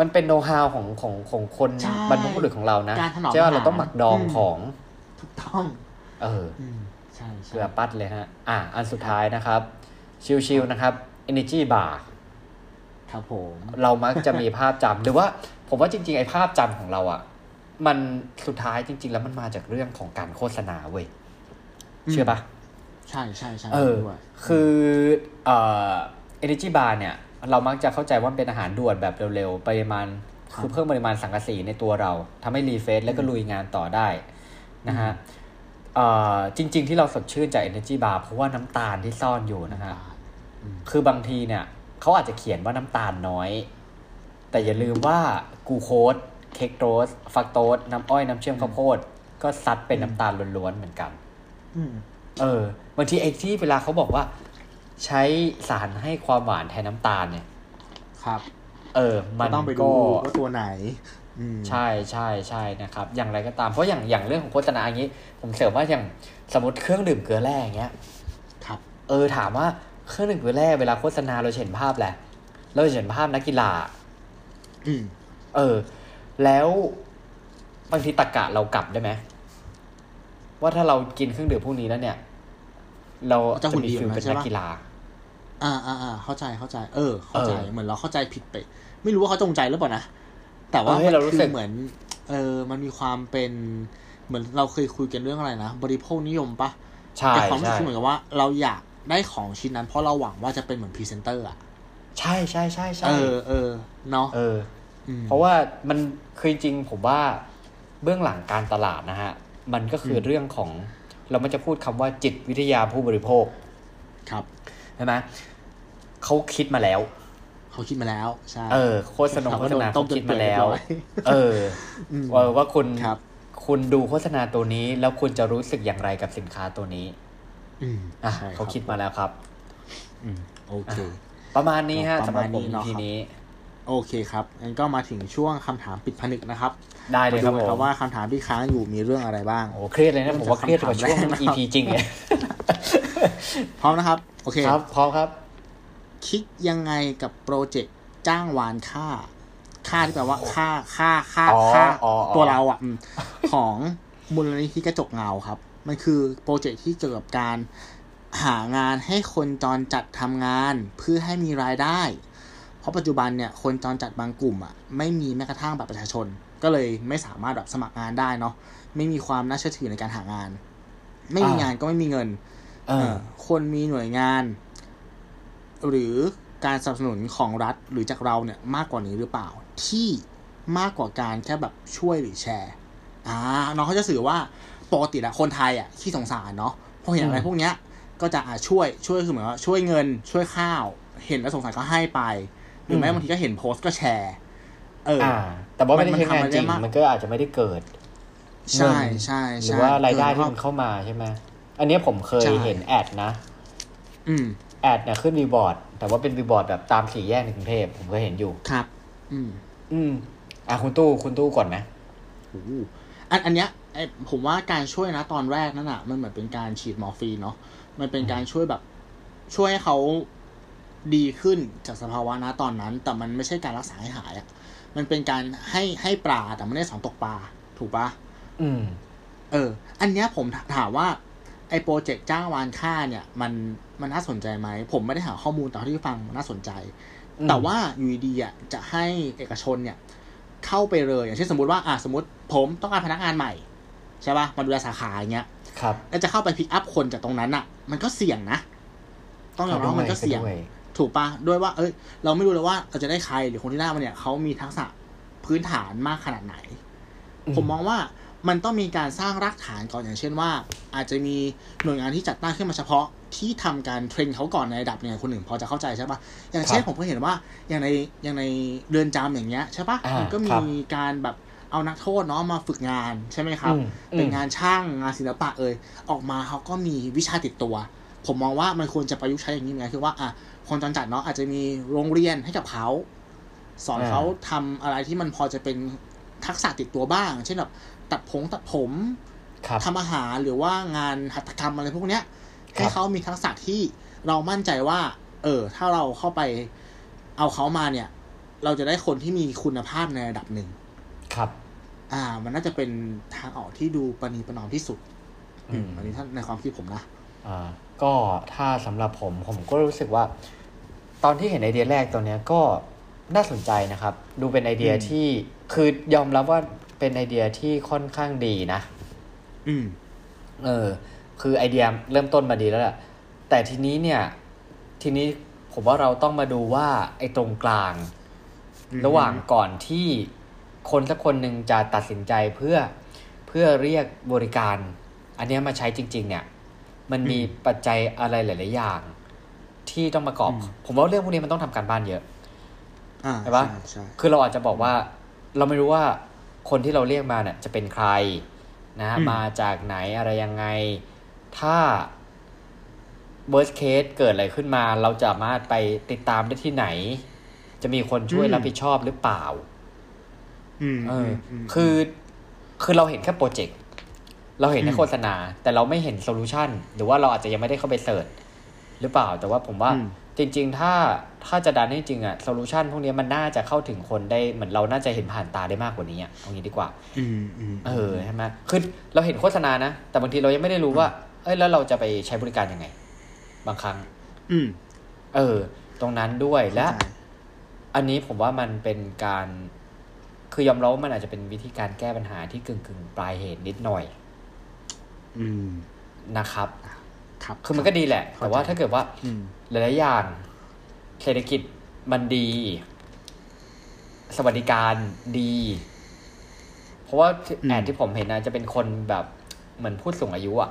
มันเป็นโน้ตฮาวของของของคนใช่บรรพบุรุษของเรานะการถนอมใช่ว่าอาหารเราต้องหมักดองอืมของถูกต้อง เอออืมใช่เกใช่ลือปัดเลยฮะ อะอันสุดท้ายนะครับ ชิลๆนะครับ Energy Bar ครับผมเรามักจะมีภาพจำหรือว่า ผมว่าจริง ๆ ไอ้ภาพจำของเราอะ่ะ มันสุดท้ายจริง ๆ แล้วมันมาจากเรื่องของการโฆษณาเว้ยเชื่อปะใช่ใช่ใช่เออด้วยคือเอ่อ Energy Bar เนี่ย เรามักจะเข้าใจว่ามันเป็นอาหารด่วนแบบเร็วๆ ปริมาณคือเพิ่มปริมาณสังกะสีในตัวเราทำให้ refresh แล้วก็ลุยงานต่อได้นะฮะเอ่อจริง ๆ ที่เราสดชื่นจาก Energy Bar เพราะว่าน้ำตาลที่ซ่อนอยู่นะฮะอืมคือบางทีเนี่ยเขาอาจจะเขียนว่าน้ำตาลน้อย แต่อย่าลืมว่ากูโคสเค้กโรสฟักโตสน้ำอ้อยน้ำเชื่อมข้าวโพด ก็ซัดเป็นน้ำตาลล้วนๆเหมือนกันอืมเออบางทีไอ้ที่เวลาเขาบอกว่า ใช้สารให้ความหวานแทนน้ำตาลเนี่ย ครับ เออ มันก็ต้องไปก็ดูว่าตัวไหนอืมใช่ใช่ใช่นะครับ อย่างไรก็ตามเพราะอย่างอย่างเรื่องของโฆษณาอย่างนี้ ผมเสริมว่าอย่างสมมติเครื่องดื่มเกลือแร่อย่างเงี้ย ครับ เออถามว่าเครื่องดื่มเกลือแร่เวลาโฆษณาเราจะเห็นภาพแหละ เราจะเห็นภาพนักกีฬา อืม เออ แล้วบางทีตะกะเรากลับได้ไหมว่าถ้าเรากินเครื่องดื่มพวกนี้แล้วเนี่ย เราจะหุ่นมีดีฟิลแบบนั้นเป็นใช่นักปะกีฬา อ่าอ่าอ่าเข้าใจเข้าใจ เออ เข้าใจเออเหมือนเราเข้าใจผิดไป ไม่รู้ว่าเขาจงใจหรือเปล่านะแต่ว่าเออให้เรารู้คืสึกเหมือนเออมันมีความเป็นเหมือนเราเคยคุยกันเรื่องอะไรนะบริโภคนิยมปะใช่แต่ความรู้ใช่สึกเหมือนกับว่าเราอยากได้ของชิ้นนั้น เพราะเราหวังว่าจะเป็นเหมือนพรีเซนเตอร์อะใช่ใช่ใช่ใช่เออเออเนาะเอออืมเพราะว่ามันคือจริงๆผมว่าเบื้องหลังการตลาดนะฮะ มันก็คืออืมเรื่องของเรามันจะพูดคำว่าจิตวิทยาผู้บริโภค ครับใช่ไหม เขาคิดมาแล้ว เขาคิดมาแล้วใช่เออโฆษณาโฆษณาต้มจนเปื่อย เขาคิดมาแล้วเปื่อยเรียบร้อยเอออืมว่าว่าคุณครับ คุณดูโฆษณาตัวนี้ แล้วคุณจะรู้สึกอย่างไรกับสินค้าตัวนี้ อืมอะใช่รับเขาคิดมาแล้วครับ อืมโอเค ประมาณนี้ฮะประสำหรัมาบณผมนี้เนาะทีนี้โอเคครับงั้นก็มาถึงช่วงคำถามปิดผนึกนะครับ ได้เลยครับมาผดูกันมว่าคำถามที่ค้างอยู่มีเรื่องอะไรบ้าง โอ้เครียดเลยนะผมว่าเครียดกว่าช่วงคำถามแรกนะครับ EP จริงเลยพร้อมนะครับ โอเคครับพร้อมครับ คิดยังไงกับโปรเจกต์จ้างวานค่า ค่าที่แปลว่าค่าค่าค่าอ๋อค่าอ๋ออ๋อตัวเราอะอืมของมูลนิธิกระจกเงาครับ มันคือโปรเจกต์ที่เกี่ยวกับการหางานให้คนจรจัดทำงานเพื่อให้มีรายได้ เพราะปัจจุบันเนี่ยคนจรจัดบางกลุ่มอะไม่มีแม้กระทั่งบัตรประชาชน ก็เลยไม่สามารถแบบสมัครงานได้เนาะไม่มีความน่าเชื่อถือในการหางาน ไม่มีอ่างงานก็ไม่มีเงิน เออควรมีหน่วยงาน หรือการสนับสนุนของรัฐหรือจากเราเนี่ยมากกว่านี้หรือเปล่า ที่มากกว่าการแค่แบบช่วยหรือแชร์อ่าน้องเขาจะสื่อว่าปกติอะคนไทยอะขี้สงสารเนาะพอเห็นอะไรอืมพวกเนี้ยก็จะอ่าช่วยช่วยคือเหมือนว่าช่วยเงินช่วยข้าว เห็นแล้วสงสารก็ให้ไป หรือแม้บางทีก็เห็นโพสต์ก็แชร์เออออ่าแต่ว่าไม่ได้มันใช้งานมันทำอะไรจริงได้มากมันก็อาจจะไม่ได้เกิดใช่เงินใช่หใช่รือว่ารายได้เออที่มันเข้ามาใช่ไหมอันเนี้ยผมเคยใช่เห็นแอดนะ อืม แอดเนี่ยขึ้นวีบอร์ด แต่ว่าเป็นวีบอร์ดแบบตามสี่แยกในกรุงเทพผมเคยเห็นอยู่ครับ อืม อืม อะคุณตู้คุณตู้ก่อนไหมโอ้โหอันอันเนี้ยไอผมว่าการช่วย ณ ตอนแรกนั่นอะมันเหมือนเป็นการฉีดมอร์ฟีนเนาะมันเป็นการช่วยแบบ ช่วยให้เขาดีขึ้นจากสภาวะ ณ ตอนนั้น แต่มันไม่ใช่การรักษาให้หายอะมันเป็นการให้ให้ปลาแต่ไม่ได้สอนตกปลาถูกปะอืม เออ อันเนี้ยผมถามว่า ไอ project จ้างวานข้าเนี่ย มันมันน่าสนใจไหม ผมไม่ได้หาข้อมูลแต่เท่าที่ฟังมันน่าสนใจอืมแต่ว่าอยู่ดีๆอะจะให้เอกชนเนี่ย เข้าไปเลยอย่างเช่นสมมติว่าอะสมมติผมต้องการพนักงานใหม่ ใช่ป่ะมาดูแลสาขาอย่างเงี้ยครับแล้วจะเข้าไปพิกอัพคนจากตรงนั้นอะ มันก็เสี่ยงนะ ต้องยอมรับว่ามันก็เสี่ยงด้วยถูกปะด้วยว่า เอ้ย เราไม่รู้เลยว่าเราจะได้ใครหรือคนที่ได้มาเนี่ยเขามีทักษะพื้นฐานมากขนาดไหนอืมผมมองว่า มันต้องมีการสร้างรากฐานก่อนอย่างเช่นว่า อาจจะมีหน่วยงานที่จัดตั้งขึ้นมาเฉพาะที่ทำการเทรนเขาก่อนในระดับเนี่ยคนหนึ่งพอจะเข้าใจใช่ปะอย่างเช่นผมก็เห็นว่าอย่างในอย่างในเรือนจำอย่างเงี้ยใช่ปะอ่ามัมันก็ครัมีบการแบบเอานักโทษเนาะมาฝึกงานใช่ไหมครับอืมอืมเป็นงานช่างงานศิลปะเอ่ยออกมาเขาก็มีวิชาติดตัว ผมมองว่ามันควรจะประยุกต์ใช้อย่างนี้ไงคือว่าอะคนจรจัดเนาะอาจจะมีโรงเรียนให้กับเขาสอนอ่าเขาทำอะไรที่มันพอจะเป็นทักษะติดตัวบ้าง เช่นแบบ ตัดผมตัดผมครับทำอาหารหรือว่างานหัตถกรรมอะไรพวกเนี้ยครับให้เขามีทักษะที่เรามั่นใจว่า เออ ถ้าเราเข้าไปเอาเขามาเนี่ย เราจะได้คนที่มีคุณภาพในระดับหนึ่งครับ อ่า มันน่าจะเป็นทางออกที่ดูประนีประนอมที่สุด อืมอันนี้ท่านในความคิดผมนะอ่า ก็ถ้าสำหรับผมผมก็รู้สึกว่า ตอนที่เห็นไอเดียแรกตัวเนี้ยก็น่าสนใจนะครับ ดูเป็นไอเดียอืมที่คือยอมรับว่า เป็นไอเดียที่ค่อนข้างดีนะ อืม เออ คือไอเดียเริ่มต้นมาดีแล้วแหละแต่ทีนี้เนี่ย ทีนี้ผมว่าเราต้องมาดูว่า ไอ้ตรงกลางอืมระหว่างก่อนที่คนสักคนหนึ่งจะตัดสินใจเพื่อเพื่อเรียกบริการ อันเนี้ยมาใช้จริง ๆ เนี่ย มันมีปัจจัยอะไรหลาย ๆ อย่าง ที่ต้องประกอบ ผมว่าเรื่องพวกนี้มันต้องทำการบ้านเยอะอ่าใช่ปะใช่คือเราอาจจะบอกว่า เราไม่รู้ว่า คนที่เราเรียกมาเนี่ยจะเป็นใครนะมาจากไหนอะไรยังไง ถ้า worst case เกิดอะไรขึ้นมา เราจะสามารถไปติดตามได้ที่ไหน จะมีคนช่วยรับผิดชอบหรือเปล่าอืมเอออมคือ คือเราเห็นแค่ project เราเห็นแค่อืมโฆษณา แต่เราไม่เห็น solution หรือว่าเราอาจจะยังไม่ได้เข้าไป search หรือเปล่า แต่ว่าผมว่าอืม จริง ๆ ถ้าถ้าจะดันให้จริงอะ solution พวกนี้มันน่าจะเข้าถึงคนได้เหมือนเราน่าจะเห็นผ่านตาได้มากกว่านี้อะเอางี้ดีกว่าอืมอืมเออใช่ไหมหมคือเราเห็นโฆษณานะ แต่บางทีเรายังไม่ได้รู้ว่า เอ้ยแล้วเราจะไปใช้บริการยังไง บางครั้ง อืมเออ ตรงนั้นด้วยและเข้าใจอันนี้ผมว่ามันเป็นการ คือยอมรับว่ามันอาจจะเป็นวิธีการแก้ปัญหาที่กึ่งกึ่งๆปลายเหตุนิดหน่อย อืมนะครับ ครับ คือมันก็ดีแหละเข้าใจแต่ว่าถ้าเกิดว่าอืม หลายๆอย่างเศรษฐกิจมันดี สวัสดิการดี เพราะว่าที่อืมแอดที่ผมเห็นนะจะเป็นคนแบบเหมือนผู้สูงอายุอะ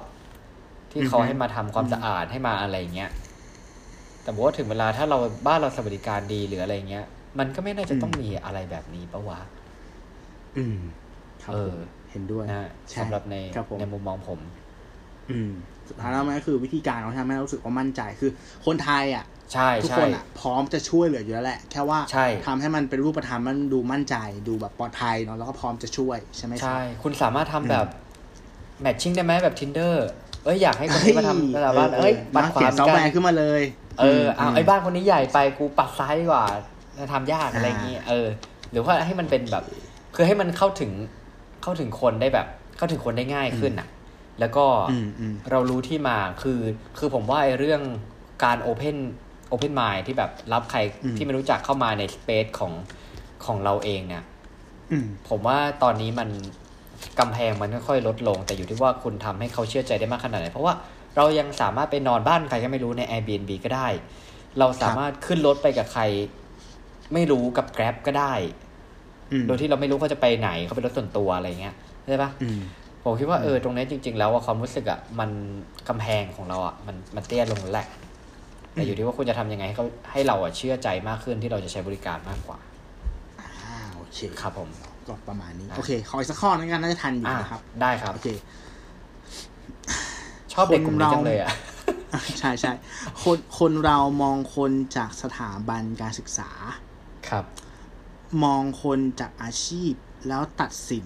ที่เขาอือฮึให้มาทำความสะอาดให้มาอะไรเงี้ย แต่บอกว่าถึงเวลาถ้าเราบ้านเราสวัสดิการดีหรืออะไรเงี้ย มันก็ไม่น่าจะต้องมีอะไรแบบนี้ปะวะ อืม ครับเอผอมเห็นด้วยนะใช่สำหรับในครับผมในมุมมองผม อืม สุดท้ายแล้วมันก็คือวิธีการของทำให้เรารู้สึกว่ามั่นใจคือคนไทยอะใช่ทุกใช่คนอะพร้อมจะช่วยเหลืออยู่แล้วแหละ แค่ว่าใช่ทำให้มันเป็นรูปธรรมมันดูมั่นใจ ดูแบบปลอดภัยเนาะแล้วก็พร้อมจะช่วยใช่ไหมครับใช่ คุณสามารถทำแบบแมทชิ่งได้ไหมแบบ tinder เอ้ยอยากให้คนนี้มาทำสถาบันเอ้ยบัตรขวาเขียนซอฟต์แวกัร์ขึ้นมาเลย เออเอามไอ้บ้านคนนี้ใหญ่ไปกูปรับซ้ายดีกว่าจะทำยากอะไรอย่างงี้ เออ หรือว่าให้มันเป็นแบบ คือให้มันเข้าถึงเข้าถึงคนได้แบบ เข้าถึงคนได้ง่ายขึ้นอะ แล้วก็อืมอืมเรารู้ที่มาคือคือผมว่าไอ้เรื่องการโอเพนโอเพนไมล์ที่แบบรับใครอืมที่ไม่รู้จักเข้ามาในสเปซของของเราเองเนี่ยอืมผมว่าตอนนี้มันกำแพงมันค่อยๆลดลง แต่อยู่ที่ว่าคุณทำให้เขาเชื่อใจได้มากขนาดไหน เพราะว่าเรายังสามารถไปนอนบ้านใครก็ไม่รู้ใน Airbnb ก็ได้ เราสามารถขึ้นรถไปกับใคร ไม่รู้กับ Grab ก็ได้อืมโดยที่เราไม่รู้เขาจะไปไหนเขาเป็นรถส่วนตัวอะไรเงี้ยใช่ปะอืม ผมคิดว่าเออตรงนี้จริง ๆ แล้วอะความรู้สึกอะมันกำแพงของเราอะมันมันเตี้ยลงแล้วแหละแต่อยู่ที่ว่าคุณจะทำยังไงให้เขาให้เราอะเชื่อใจมากขึ้นที่เราจะใช้บริการมากกว่าอ่าโอเคครับผมก็ประมาณนี้อะโอเคขออีกสักข้อนึงกันน่าจะทันอยู่อ่านะครับ ได้ครับโอเคชอบเด็กกลุ่มนี้คนเราจังเลยอะใช่ใช่คนคนเรามองคนจากสถาบันการศึกษาครับ มองคนจากอาชีพแล้วตัดสิน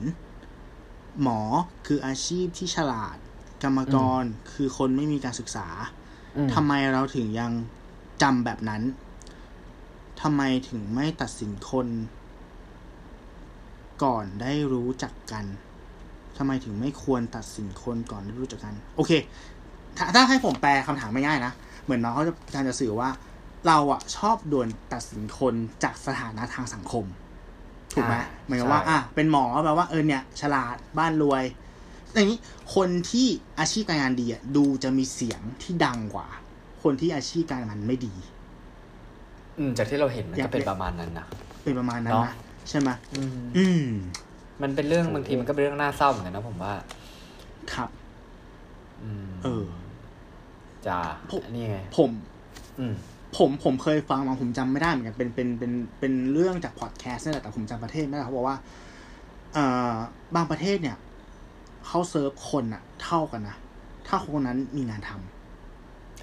หมอคืออาชีพที่ฉลาด กรรมกรคือคนไม่มีการศึกษาอืมทำไมเราถึงยังจำแบบนั้นทำไมถึงไม่ตัดสินคน ก่อนได้รู้จักกันทำไมถึงไม่ควรตัดสินคนก่อนได้รู้จักกัน โอเค ถ้าถ้าให้ผมแปลคำถามไม่ง่ายๆนะ เหมือนน้องเขาจะพยายามจะสื่อว่า เราอะชอบด่วนตัดสินคนจากสถานะทางสังคม ถูกไหมอ่าเหมือนกับว่าใช่อะเป็นหมอแปลว่าเออเนี่ย ฉลาดบ้านรวยอย่างนี้คนที่อาชีพการงานดีอะดูจะมีเสียงที่ดังกว่า คนที่อาชีพการงานไม่ดี อืมจากที่เราเห็นมันอยาก็กเป็นประมาณนั้นนะเป็นประมาณนั้นเนอะนะใช่ไหมอืมอืม มันเป็นเรื่องบางทีมันก็เป็นเรื่องน่าเศร้าเหมือนกันนะผมว่า ครับอืมเออจ้าผมนี่ไงผม อืม ผมผมเคยฟังมาผมจำไม่ได้เหมือนกันเป็นเป็นเป็นเป็นเรื่องจากพอดแคสต์นี่แหละแต่ผมจำประเทศไม่ได้เขาบอกว่าเอ่อบางประเทศเนี่ยเขาเซิร์ฟคนอะเท่ากันนะถ้าคนนั้นมีงานทำ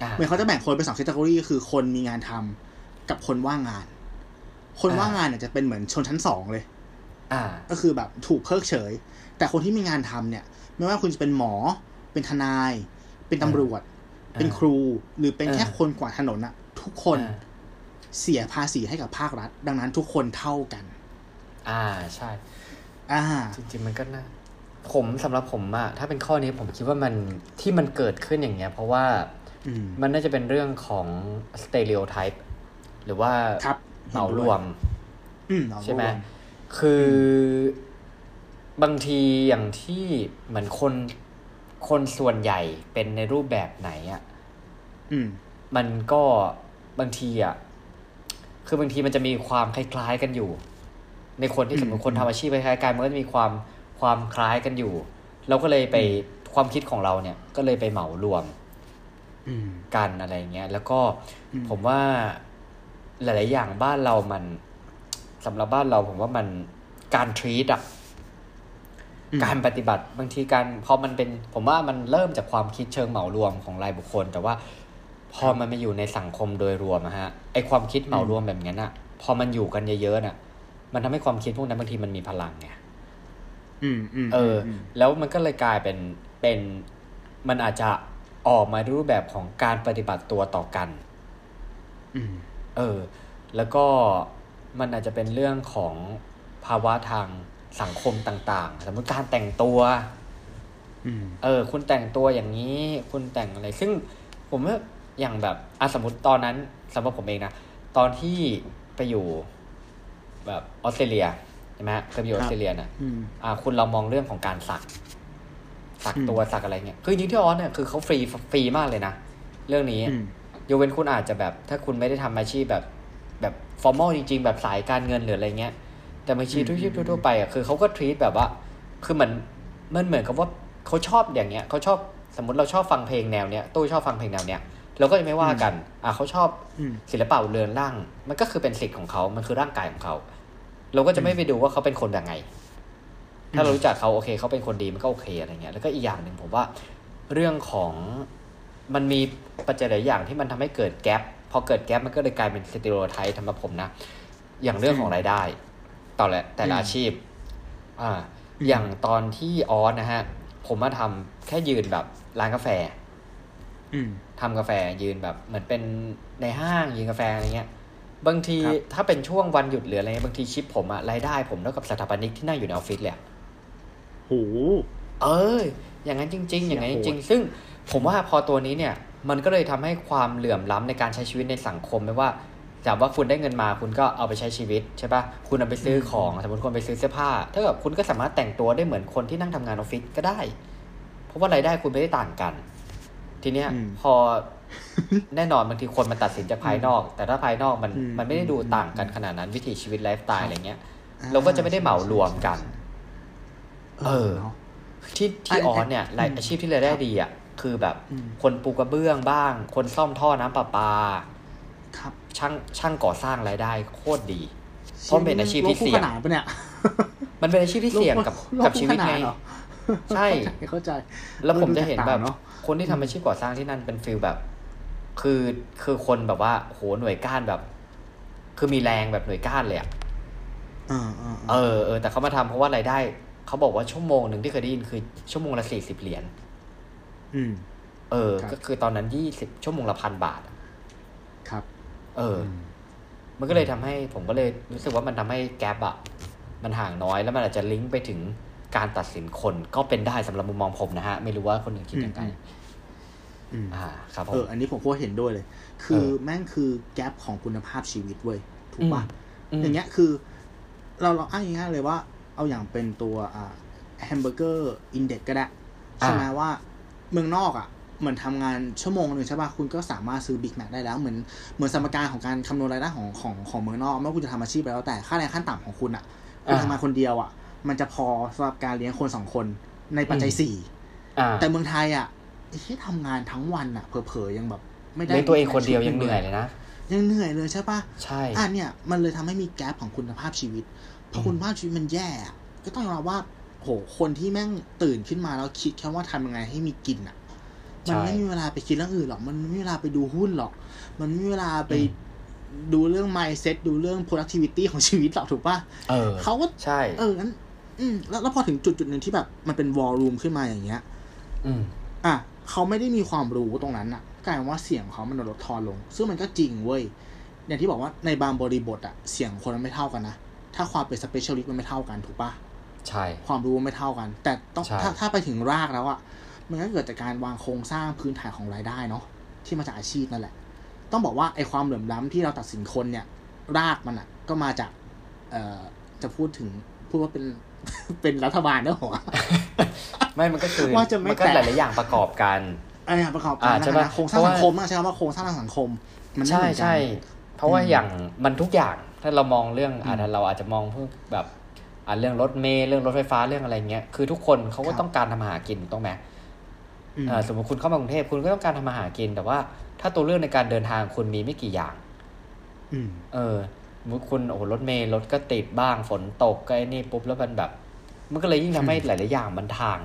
อ่าเหมือนเขาจะแบ่งคนเป็นสองแคตตาล็อคือคนมีงานทำกับคนว่างงาน คนอ่าว่างงานเนี่ยจะเป็นเหมือนชนชั้นสองเลย อ่า ก็คือแบบถูกเพิกเฉย แต่คนที่มีงานทำเนี่ย ไม่ว่าคุณจะเป็นหมอ เป็นทนาย เป็นตำรวจอ่าเป็นครู หรือเป็นแค่อ่าคนกวาดถนนอะ ทุกคนอ่าเสียภาษีให้กับภาครัฐ ดังนั้นทุกคนเท่ากัน อ่าใช่ อ่า จริงๆมันก็น่าผมสำหรับผมอะถ้าเป็นข้อนี้ผมคิดว่ามันที่มันเกิดขึ้นอย่างเงี้ย เพราะว่าอืมมันน่าจะเป็นเรื่องของ stereotype หรือว่าครับเหมารวมอืมเหมารวใช่ไหมคือบางทีอย่างที่เหมือนคนคนส่วนใหญ่เป็นในรูปแบบไหนอะอืมมันก็ บางทีอะคือบางทีมันจะมีความคล้ายๆกันอยู่ ในคนที่อืมสมมติคนทำอาชีพคล้ายๆกันมันก็จะมีความความคล้ายกันอยู่ เราก็เลยไปความคิดของเราเนี่ย ก็เลยไปเหมารวมอืมกันอะไรเงี้ยแล้วก็อืมผมว่าหลาย ๆ อย่างบ้านเรามันสำหรับบ้านเราผมว่ามันการทรีตอะอืมการปฏิบัติบางทีการพอมันเป็น ผมว่ามันเริ่มจากความคิดเชิงเหมารวมของรายบุคคล แต่ว่า พอมันมาอยู่ในสังคมโดยรวมอะฮะไอความคิดเหมารวมแบบนั้นอะพอมันอยู่กันเยอะๆน่ะ มันทำให้ความคิดพวกนั้นบางทีมันมีพลังไงอืมอืมเอออมแล้วมันก็เลยกลายเป็นเป็นมันอาจจะออกมาในรูปแบบของการปฏิบัติตัวต่อกัน อืมเออ แล้วก็มันอาจจะเป็นเรื่องของภาวะทางสังคมต่าง ๆ สมมติการแต่งตัวอืมเออ คุณแต่งตัวอย่างนี้ คุณแต่งอะไร ซึ่งผมว่า อย่างแบบอะสมมติตอนนั้นสำหรับผมเองนะ ตอนที่ไปอยู่แบบออสเตรเลียใช่ไหมฮะเคยไปอยู่ออสเตรเลียนะอืมอ่า คุณเรามองเรื่องของการสัก สักอืมตัวสักอะไรเงี้ย คือจริงๆที่ออสเนี่ยคือเขา free free มากเลยนะ เรื่องนี้อืมยกเว้นคุณอาจจะแบบ ถ้าคุณไม่ได้ทำอาชีพแบบแบบ formal จริง ๆ แบบสายการเงินหรืออะไรเงี้ย แต่บางทีอืมทุกชีพอืมทั่วๆไปอะคือเขาก็ทรีตแบบว่า คือเหมือนมันเหมือนกับว่าเขาชอบอย่างเงี้ยเขาชอบสมมติเราชอบฟังเพลงแนวเนี้ยตู้ชอบฟังเพลงแนวเนี้ย เราก็จะไม่ว่ากัน อะเขาชอบอืมศิลปะเรือนร่าง มันก็คือเป็นสิทธิ์ของเขามันคือร่างกายของเขา เราก็จะไม่ไปดูว่าเขาเป็นคนแบบไง ถ้าเรารู้จักเขาโอเคเขาเป็นคนดีมันก็โอเคอะไรเงี้ย แล้วก็อีกอย่างหนึ่งผมว่าเรื่องของมันมีปัจจัยหลายอย่างที่มันทำให้เกิดแกลบพอเกิด gap มันก็เลยกลายเป็น stereotype สำหรับผมนะ อย่างเรื่องของรายได้ ต่อละแต่ละอืมอาชีพ อ่าอืมอย่างตอนที่ออสนะฮะ ผมมาทำแค่ยืนแบบร้านกาแฟ อืม ทำกาแฟยืนแบบเหมือนเป็นในห้างยืนกาแฟอะไรเงี้ยบางทีครับถ้าเป็นช่วงวันหยุดหรืออะไรเงี้ยบางทีทิปผมอะรายได้ผมเท่ากับสถาปนิกที่นั่งอยู่ในออฟฟิศเลยอะโหเอออย่างนั้นจริง ๆ โห อย่างนั้นจริงๆซึ่งผมว่าพอตัวนี้เนี่ย มันก็เลยทำให้ความเหลื่อมล้ำในการใช้ชีวิตในสังคมไม่ว่าจากว่าคุณได้เงินมาคุณก็เอาไปใช้ชีวิตใช่ปะคุณเอาไปซื้อของสมมติคุณไปซื้อเสื้อผ้าถ้าเกิดคุณก็สามารถแต่งตัวได้เหมือนคนที่นั่งทำงานออฟฟิศก็ได้ เพราะว่ารายได้คุณไม่ได้ต่างกัน ทีเนี้ยอืมพอแน่นอนบางทีคนมันตัดสินจากภายนอก แต่ถ้าภายนอกมันอืมมันไม่ได้ดูอืมต่างกันขนาดนั้นวิถีชีวิตไลฟ์สไตล์อะไรเงี้ยอ่เราก็จะไม่ได้เหมารวมกัน เออเออเนาะที่ที่อันออสเนี่ยรายอืมอาชีพที่รายได้ดีอะคือแบบอืมคนปูกระเบื้องบ้าง คนซ่อมท่อน้ำประปา ครับช่างช่างก่อสร้างรายได้โคตรดี เพราะมันเป็นอาชีพที่เสี่ยงโลกคู่ขนานปะเนี่ยมันเป็นอาชีพที่เสี่ยงกับโลกับชีวิตคู่ขไงนานเหรอใช่เข้าใจ แล้วผมเออดูจะเห็นแบบ แตกต่างเนอะคนที่ทำอาชีพก่อสร้างที่นั่นเป็น feel แบบ คือคือคนแบบว่าโหหน่วยก้านแบบ คือมีแรงแบบหน่วยก้านเลยอะเออเออเออเออแต่เขามาทำเพราะว่ารายได้เขาบอกว่าชั่วโมงหนึ่งที่เคยได้ยินคือชั่วโมงละสี่สิบเหรียญอืม เออครับก็คือตอนนั้นยี่สิบชั่วโมงละพันบาทอะครับ เอออมมันก็เลยทำให้ผมก็เลยรู้สึกว่ามันทำให้แกลบอะมันห่างน้อยแล้วมันอาจจะลิงก์ไปถึง การตัดสินคนก็เป็นได้สำหรับมุมมองผมนะฮะ ไม่รู้ว่าคนอื่นคิดยังไงอืมอ่า ครับผเอมออันนี้ผมโคตรเห็นด้วยเลย คือเออแม่งคือgap ของคุณภาพชีวิตเว้ยถูกปะอืมอย่างเงี้ยคือ เราเราอ้างง่ายๆเลยว่า เอาอย่างเป็นตัวอ่า hamburger index ก็ได้ใช่ไหมว่าเมืองนอกอะเหมือนทำงานชั่วโมงหนึ่งใช่ป่ะคุณก็สามารถซื้อบิ๊กแม c ได้แล้วเหมือนเหมือนสมการของการคำนวณรายได้ของของของเมืองนอกไม่ว่าคุณจะทำอาชีพอะไรแล้วแต่ค่าแรงขั้นต่ำของคุณอะคุณอ่าทำงานคนเดียวอะ มันจะพอสำหรับการเลี้ยงคนสองคนในปัจจัยอืมสี่อ่าแต่เมืองไทยอะไอ้ที่ทำงานทั้งวันอะเผลอๆยังแบบ ไม่ได้เลี้ยงตัวเองคนเดียวยังเหนื่อยเลยนะยังเหนื่อยเลยใช่ปะใช่อะเนี่ยมันเลยทำให้มีแกลบของคุณภาพชีวิตพอคุณภาพชีวิตมันแย่อะก็ต้องยอมรับว่าโหคนที่แม่งตื่นขึ้นมาแล้วคิดแค่ว่าทำยังไงให้มีกินอะ มันไม่มีเวลาไปคิดเรื่องอื่นหรอก มันไม่มีเวลาไปดูหุ้นหรอก มันไม่มีเวลาไปดูเรื่อง mindset ดูเรื่อง productivity ของชีวิตหรอกถูกปะเออเขาก็ใช่ เอองั้น อืมแล้วแล้วพอถึงจุดจุดหนึ่งที่แบบ มันเป็น war room ขึ้นมาอย่างเงี้ย อืมอะเขาไม่ได้มีความรู้ตรงนั้นอะกลายเป็นว่าเสียงเขามันลดทอนลง ซึ่งมันก็จริงเว้ยอย่างที่บอกว่าในบางบริบทอะเสียงคนมันไม่เท่ากันนะถ้าความเป็น specialist มันไม่เท่ากันถูกปะใช่ ความรู้ไม่เท่ากัน แต่ต้องใช่ถ้าถ้าไปถึงรากแล้วอะมันก็เกิดจากการวางโครงสร้างพื้นฐานของรายได้เนาะที่มาจากอาชีพนั่นแหละ ต้องบอกว่าไอ้ความเหลื่อมล้ำที่เราตัดสินคนเนี่ย รากมันอะก็มาจาก เอ่อจะพูดถึงพูดว่าเป็น เป็นรัฐบาลเนอะหัวไม่มันก็คือว่าจะไม่มันก็แตะหลายๆอย่างประกอบกันไอ้ประกอบการอ่าใช่ปะนะโครงสร้างเพราะว่าสังคมอะใช่คำว่าโครงสร้างทางสังคม มันไม่ใช่เหมือนกันใช่เพราะว่าอืมอย่างมันทุกอย่างถ้าเรามองเรื่องอาจอืจะมเราอาจจะมองพวกแบบอ่าเรื่องรถเมล์เรื่องรถไฟฟ้าเรื่องอะไรเงี้ยคือทุกคนเขาก็ครับต้องการทำมาหากินถูกต้องไหมอืมอ่าสมมติคุณเข้ามากรุงเทพคุณก็ต้องการทำมาหากิน แต่ว่าถ้าตัวเลือกในการเดินทางคุณมีไม่กี่อย่างอืมเออส มมติคุณโอ้โหรถเมล์รถก็ติดบ้างฝนตกก็ไอ้นี่ปุ๊บแล้วมันแบบ มันก็เลยยิ่งทำให้อืมหลายๆอย่างมันทาง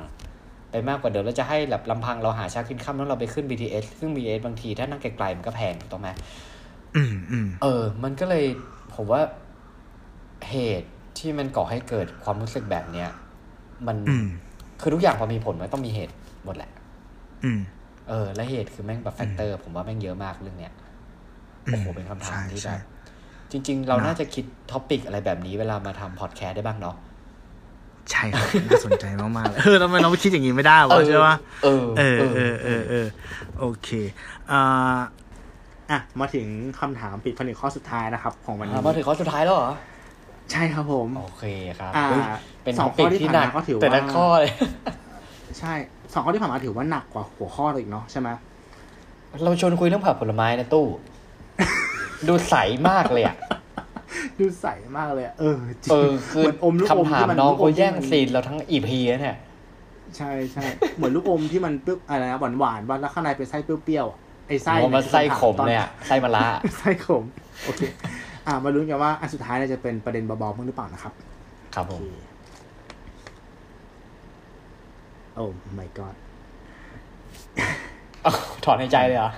ไปมากกว่าเดิมแล้วจะให้แบบลำพังเราหาเช้ากินข้ามแล้วเราไปขึ้น BTS ซึ่ง BTS บางทีถ้านั่งไกลๆมันก็แพงถูกต้องไหมอืมอืมเออ มันก็เลยผมว่าเหตุที่มันก่อให้เกิดความรู้สึกแบบเนี้ยมันอืมคือทุกอย่างพอมีผลมันต้องมีเหตุหมดแหละ อืม เออ และเหตุคือแม่งแบบ factor ผมว่าแม่งเยอะมากเรื่องเนี้ยโอ้โหเป็นคำถามใช่ที่ใช่แบบ จริง ๆ เรานะน่าจะคิด topic อะไรแบบนี้เวลามาทำพอดแคสต์ได้บ้างเนาะใช่ครับน่าสนใจมากๆเลยเออทำไมเราไม่คิดอย่างนี้ไม่ได้วะใช่ปะเออเออเออเออเออโอเคอ่าอะมาถึงคำถามปิดผนึกข้อสุดท้ายนะครับ ของวันนี้อะมาถึงข้อสุดท้ายแล้วเหรอใช่ครับผมโอเคครับอ่าเฮ้ยเป็นสท็อองปิกข้อที่ที่หนักผ่านมาก็ถือว่าแต่ละข้อเลยใช่สองข้อที่ผ่านมาถือว่าหนักกว่าหัวข้อเลยอีกเนาะใช่ไหมเราชวนคุยเรื่องผักผลไม้นะตู้ ดูใสมากเลยอะดูใสมากเลยอะเออจริงเออคือเหมือนอมลูกอมคำถามที่มันน้องลูกอเขามที่แย่งมันซีนเราทั้งอีพีแล้วเนี่ยใช่ใช่เหมือนลูกอมที่มันเปรี้ยวอะไรนะหวานหวานๆบ้างแล้วข้างในเป็นไส้เปรี้ยวๆอะไอ้ไส้ผมว่าที่ไส้ถาขมตอนเลยอะไส้มะระไส้ขมโอเค อ่ามาลุ้นกันว่าอันสุดท้ายเนี่ยจะเป็นประเด็นเบาๆมั้างหรือเปล่านะครับ ครับผโอมเคโอ้ my god อ้าวถอนในใจเลยเหรอ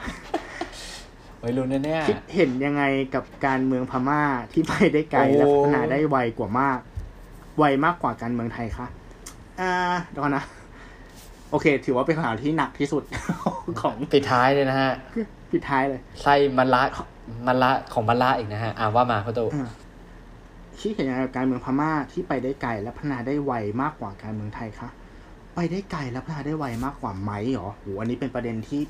ไว้ยรู้แน่เนี่ยคิดเห็นยังไงกับการเมืองพม่าที่ไปได้ไกลโอ้และพัฒนาได้ไวกว่ามาก ไวมากกว่าการเมืองไทยคะอ่าเดี๋ยวก่อนนะ โอเค ถือว่าเป็นคำถามที่หนักที่สุดของปิดท้ายเลยนะฮะปิดท้ายเลยไส้มะระมะระของมะระอีกนะฮะอ่าว่ามาพ่อตู้อ่าคิดเห็นยังไงกับการเมืองพม่าที่ไปได้ไกลและพัฒนาได้ไวมากกว่าการเมืองไทยคะไปได้ไกลและพัฒนาได้ไวมากกว่าไหมหรอโหอันนี้เป็นประเด็นที่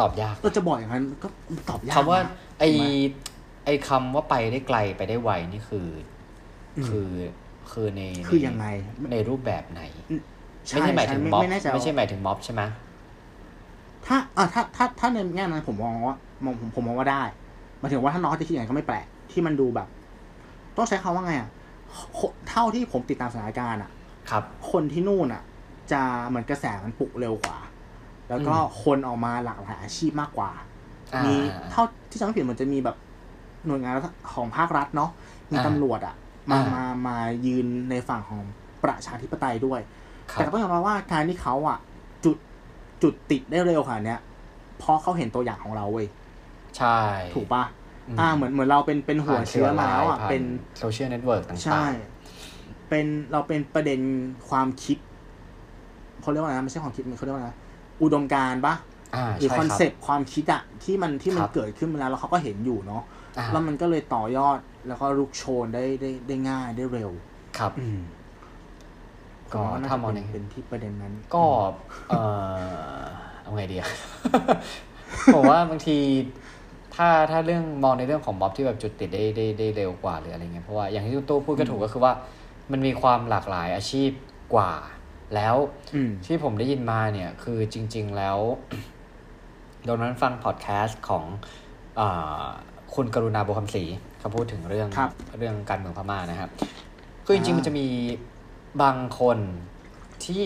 ตอบยากเราจะบอกอย่างนั้นก็ตอบยากคำว่านะไอถูกหมไอคำว่าไปได้ไกลไปได้ไวนี่คืออมคือคือในคือยังไงในรูปแบบไหนใช่ไม่ใช่หมายถึงใช่ม็อบไม่แน่ใจไม่ใช่ว่าหมายถึงม็อบใช่ไหมถ้าอ่าถ้าถ้าถ้าในแง่นั้นผมมองว่ามองผมผมมองว่าได้หมายถึงว่าถ้าน้องเขาจะคิดอย่างนั้นก็ไม่แปลกที่มันดูแบบ ต้องใช้คำว่าไงอะโคเท่าที่ผมติดตามสถานการณ์อะ ครับ คนที่นู่นอะ จะเหมือนกระแสมันปลุกเร็วกว่า แล้วก็อืมคนออกมาหลากหลายอาชีพมากกว่าอ่ามีเท่าที่จำไม่ผิดเหมือนจะมีแบบหน่วยงานของภาครัฐเนาะมีอ่าตำรวจอะมาอ่ามมามายืนในฝั่งของประชาธิปไตยด้วยครัแต่บต้องยอมรับว่าการที่เขาอะ จุดจุดติดได้เร็วขนาดเนี้ยเพราะเขาเห็นตัวอย่างของเราเว้ยใช่ ถูกปะอืมอ่าเหมือนเหมือนเราเป็นเป็นหัวเชื้อมาแล้วอะผ่เป็นโซเชียลเน็ตเวิร์กต่างๆใช่เป็นเราเป็นประเด็นความคิดเขาเรียกว่าอะไรนะไม่ใช่ความคิดมันเขาเรียกว่าอะไรนะ อุดมการณ์ปะอ่าหรือใช่คอนรับเซปต์ความคิดอะที่มันที่มันครับเกิดขึ้นมาแล้วแล้วเขาก็เห็นอยู่เนาะอ่าแล้วมันก็เลยต่อยอดแล้วก็ลุกโชนได้ได้ได้ง่ายได้เร็ว ครับอืมก็ผมว่าน่าถ้าจะมองเป็ในนเป็นที่ประเด็นนั้น ก็เออเอาไงดีอะผมว่าบางทีถ้าถ้าเรื่องมองในเรื่องของม็อบที่แบบจุดติดได้ได้ได้เร็วกว่าหรืออะไรเงี้ยเพราะว่าอย่างที่ตู้พูดก็ถูกก็คือว่า มันมีความหลากหลายอาชีพกว่า แล้วอืมที่ผมได้ยินมาเนี่ยคือจริง ๆ แล้วโดนนั้นฟังพอดแคสต์ของอาคุณกรุณาบุคคำศรีเขาพูดถึงเรื่องครับเรื่องการเมืองพม่านะครับ คือจริงๆอ่ามัมันจะมีบางคนที่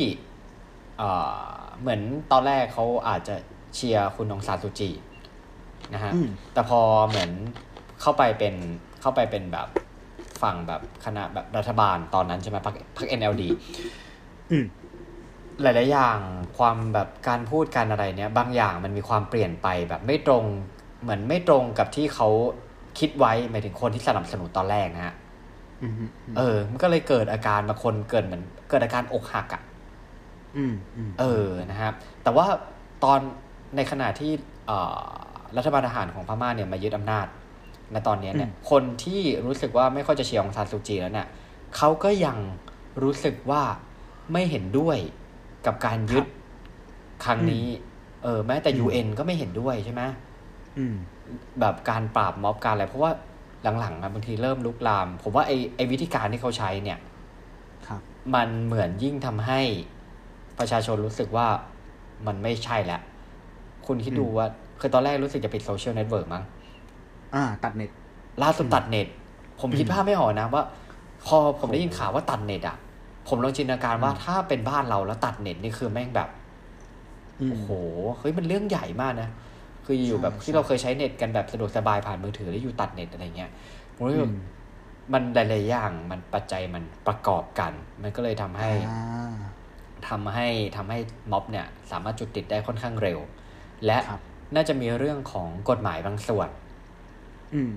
อ่าเหมือนตอนแรกเขาอาจจะเชียร์คุณองซานซูจีนะฮะอืมแต่พอเหมือนเข้าไปเป็นเข้าไปเป็นแบบฝั่งแบบคณะแบบรัฐบาลตอนนั้นใช่ไหมพรรคพรรค NLD อืม หลาย ๆ อย่างความแบบการพูดการอะไรเนี้ยบางอย่างมันมีความเปลี่ยนไปแบบไม่ตรง เหมือนไม่ตรงกับที่เขาคิดไว้หมายถึงคนที่สนับสนุนตอนแรกนะฮะอืมอืมเออ มันก็เลยเกิดอาการบางคนเกิดเหมือน เกิดอาการอกหักอะ่ะอืมอืมเออนะครับ แต่ว่าตอนในขณะที่เอ่อรัฐบาลทหารของพม่าเนี่ยมายึดอำนาจในตอนเนี้ยเนี่ย คนที่รู้สึกว่าไม่ค่อยจะเชียร์องซานซูจีแล้วเนี่ยเขาก็ยังรู้สึกว่า ไม่เห็นด้วยกับการยึดครั้งนี้ เออ แม้แต่ UN ก็ไม่เห็นด้วยใช่ไหมอืมแบบการปราบม็อบการอะไร เพราะว่าหลังๆอะบางทีเริ่มลุกลาม ผมว่าไอไอวิธีการที่เขาใช้เนี่ยครับมันเหมือนยิ่งทำให้ประชาชนรู้สึกว่ามันไม่ใช่แล้วคุณคิดดูว่าคือตอนแรกรู้สึกจะปิด social network มั้ง อ่า ตัดเน็ต ล่าสุดตัดเน็ต ผมคิดอืมภาพไม่ออกนะว่า พอผมได้ยินข่าวว่าตัดเน็ตอะ ผมลองจินตนาการว่าอืมถ้าเป็นบ้านเราแล้วตัดเน็ตนี่คือแม่งแบบอืมโอ้โหเฮ้ยมันเรื่องใหญ่มากนะคืออยู่แบบใช่ที่ใช่เราเคยใช้เน็ตกันแบบสะดวกสบายผ่านมือถือแล้วอยู่ตัดเน็ตอะไรเงี้ยผมรู้สึกอืว่ามมันหลายๆอย่างมันปัจจัยมันประกอบกัน มันก็เลยทำให้อ่าทำให้ทำให้ม็อบเนี่ย สามารถจุดติดได้ค่อนข้างเร็ว และครับน่าจะมีเรื่องของกฎหมายบางส่วน อืม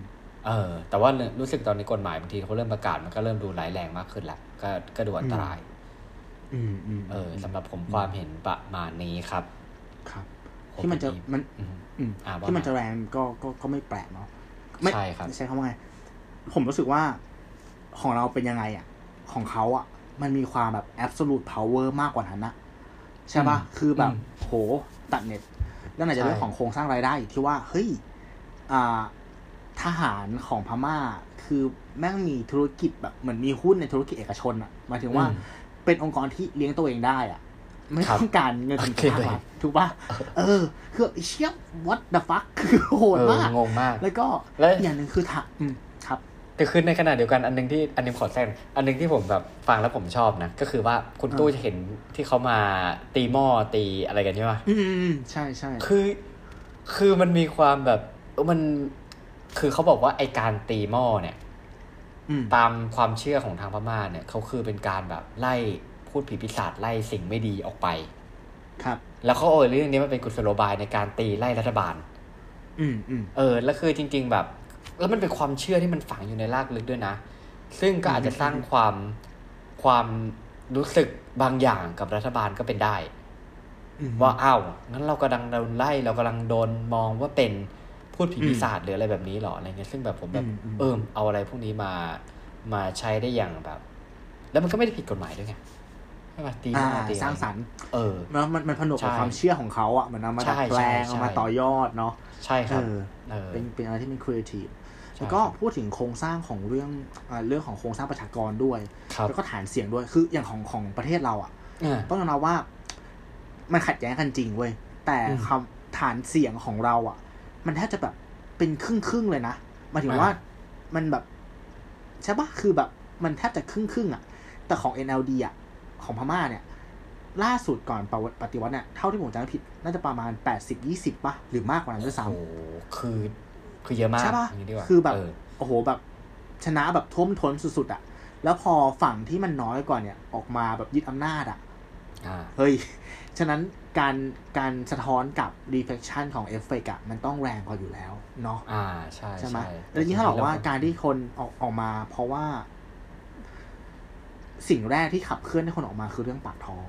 เออ แต่ว่ารู้สึกตอนนี้กฎหมายบางทีเขาเริ่มประกาศมันก็เริ่มดูร้ายแรงมากขึ้นละ ก็ก็ดูอันตรายอืมอืมเออสำหรับผมความเห็นประมาณนี้ครับ ครับผที่มันจะมันอืมอืมอ่าว่าที่มันมาจะแรงก็ก็ก็ไม่แปลกเนาะไม่ใช่ครับใช้คำว่าไงผมรู้สึกว่าของเราเป็นยังไงอะ ของเขาอะ มันมีความแบบ absolute power มากกว่านั้นนะใช่ปะอืมคือแบบอืมโหตัดเน็ต แล้วไหนจะใช่เรื่องของโครงสร้างรายได้อีกที่ว่า เฮ้ย อ่า ทหารของพม่าคือ แม่งมีธุรกิจแบบเหมือนมีหุ้นในธุรกิจเอกชนอะหมายถึงว่าอืมเป็นองค์กรที่เลี้ยงตัวเองได้อะไม่ครับต้องการเงินจากโอเคภาครัฐถูกปะเออ คือเชี่ย what the fuck คือโหดเออมากงงมาก แล้วก็แล้วอีกอย่างหนึ่งคือถะอืมครับแต่คือในขณะเดียวกันอันหนึงที่อันหนึงขอแทรกอันหนึงที่ผมแบบฟังแล้วผมชอบนะ ก็คือว่าคุณตู้อ่าจะเห็นที่เขามาตีหม้อตีอะไรกันใช่ไหมอืมอืมอืมใช่ใช่คือ คือมันมีความแบบเออมันคือเขาบอกว่าไอการตีหม้อเนี่ยอืม ตามความเชื่อของทางพม่าเนี่ยเขาคือเป็นการแบบไล่พูดผีปีศาจไล่สิ่งไม่ดีออกไป ครับ แล้วเขาเอาเรื่องนี้มาเป็นกุศโลบายในการตีไล่รัฐบาล อืมอืมเออ แล้วคือจริง ๆ แบบ แล้วมันเป็นความเชื่อที่มันฝังอยู่ในรากลึกด้วยนะ ซึ่งก็อาจจะสร้างความความรู้สึกบางอย่างกับรัฐบาลก็เป็นได้อืมว่าอ้าวงั้นเรากำลังโดนไล่เรากำลังโดนมองว่าเป็น พูดผีอืมปีศาจหรืออะไรแบบนี้หรออะไรเงี้ยซึ่งแบบผมแบบอืมอืมเออเอาอะไรพวกนี้มามาใช้ได้อย่างแบบ แล้วมันก็ไม่ได้ผิดกฎหมายด้วยไงใช่ป่ะตีหอ่าน้าตีอะไสร้างสรรค์เออแล้วมันมันผนวกกับใช่ความเชื่อของเขาอะมันเอามาใช่ดัดแปลงใช่เอามาใช่ต่อยอดเนาะใช่ครับเออเออเป็นเป็นอะไรที่เป็นครีเอทีฟใช่แล้วก็ครับพูดถึงโครงสร้างของเรื่องอ่าเรื่องของโครงสร้างประชากรด้วยครับแล้วก็ฐานเสียงด้วยคืออย่างของของประเทศเราอะอ่าต้องยอมรับว่า มันขัดแย้งกันจริงเว้ยแต่อืมคำฐานเสียงของเราอะ มันแทบจะแบบเป็นครึ่งครึ่งๆเลยนะหมายถึงอ่าว่ามันแบบใช่ปะคือแบบมันแทบจะครึ่งครึ่งๆอะ แต่ของ NLD อะ ของพม่าเนี่ย ล่าสุดก่อนปปฏิวัติเนี่ยเท่าที่ผมจำไม่ผิด น่าจะประมาณแปดสิบยี่สิบป่ะ หรือมากกว่านั้นด้วยซ้โอ้โหคือคือเยอะำมากใช่ป่ะย่างนี้ดีกว่าคือแบบเออโอ้โหแบบชนะแบบท่วมท้นสุดๆอะ แล้วพอฝั่งที่มันน้อยกว่าเนี่ย ออกมาแบบยึดอำนาจอะอ่า เฮ้ย ฉะนั้นการการสะท้อนกับ reflection ของเอฟเฟกอะมันต้องแรงกว่าอยู่แล้วเนาะอ่าใช่ใช่ไหมใช่แล้วยิ่งถ้าบอกว่าการที่คนออกออกมา เพราะว่า สิ่งแรกที่ขับเคลื่อนให้คนออกมาคือเรื่องปากท้อง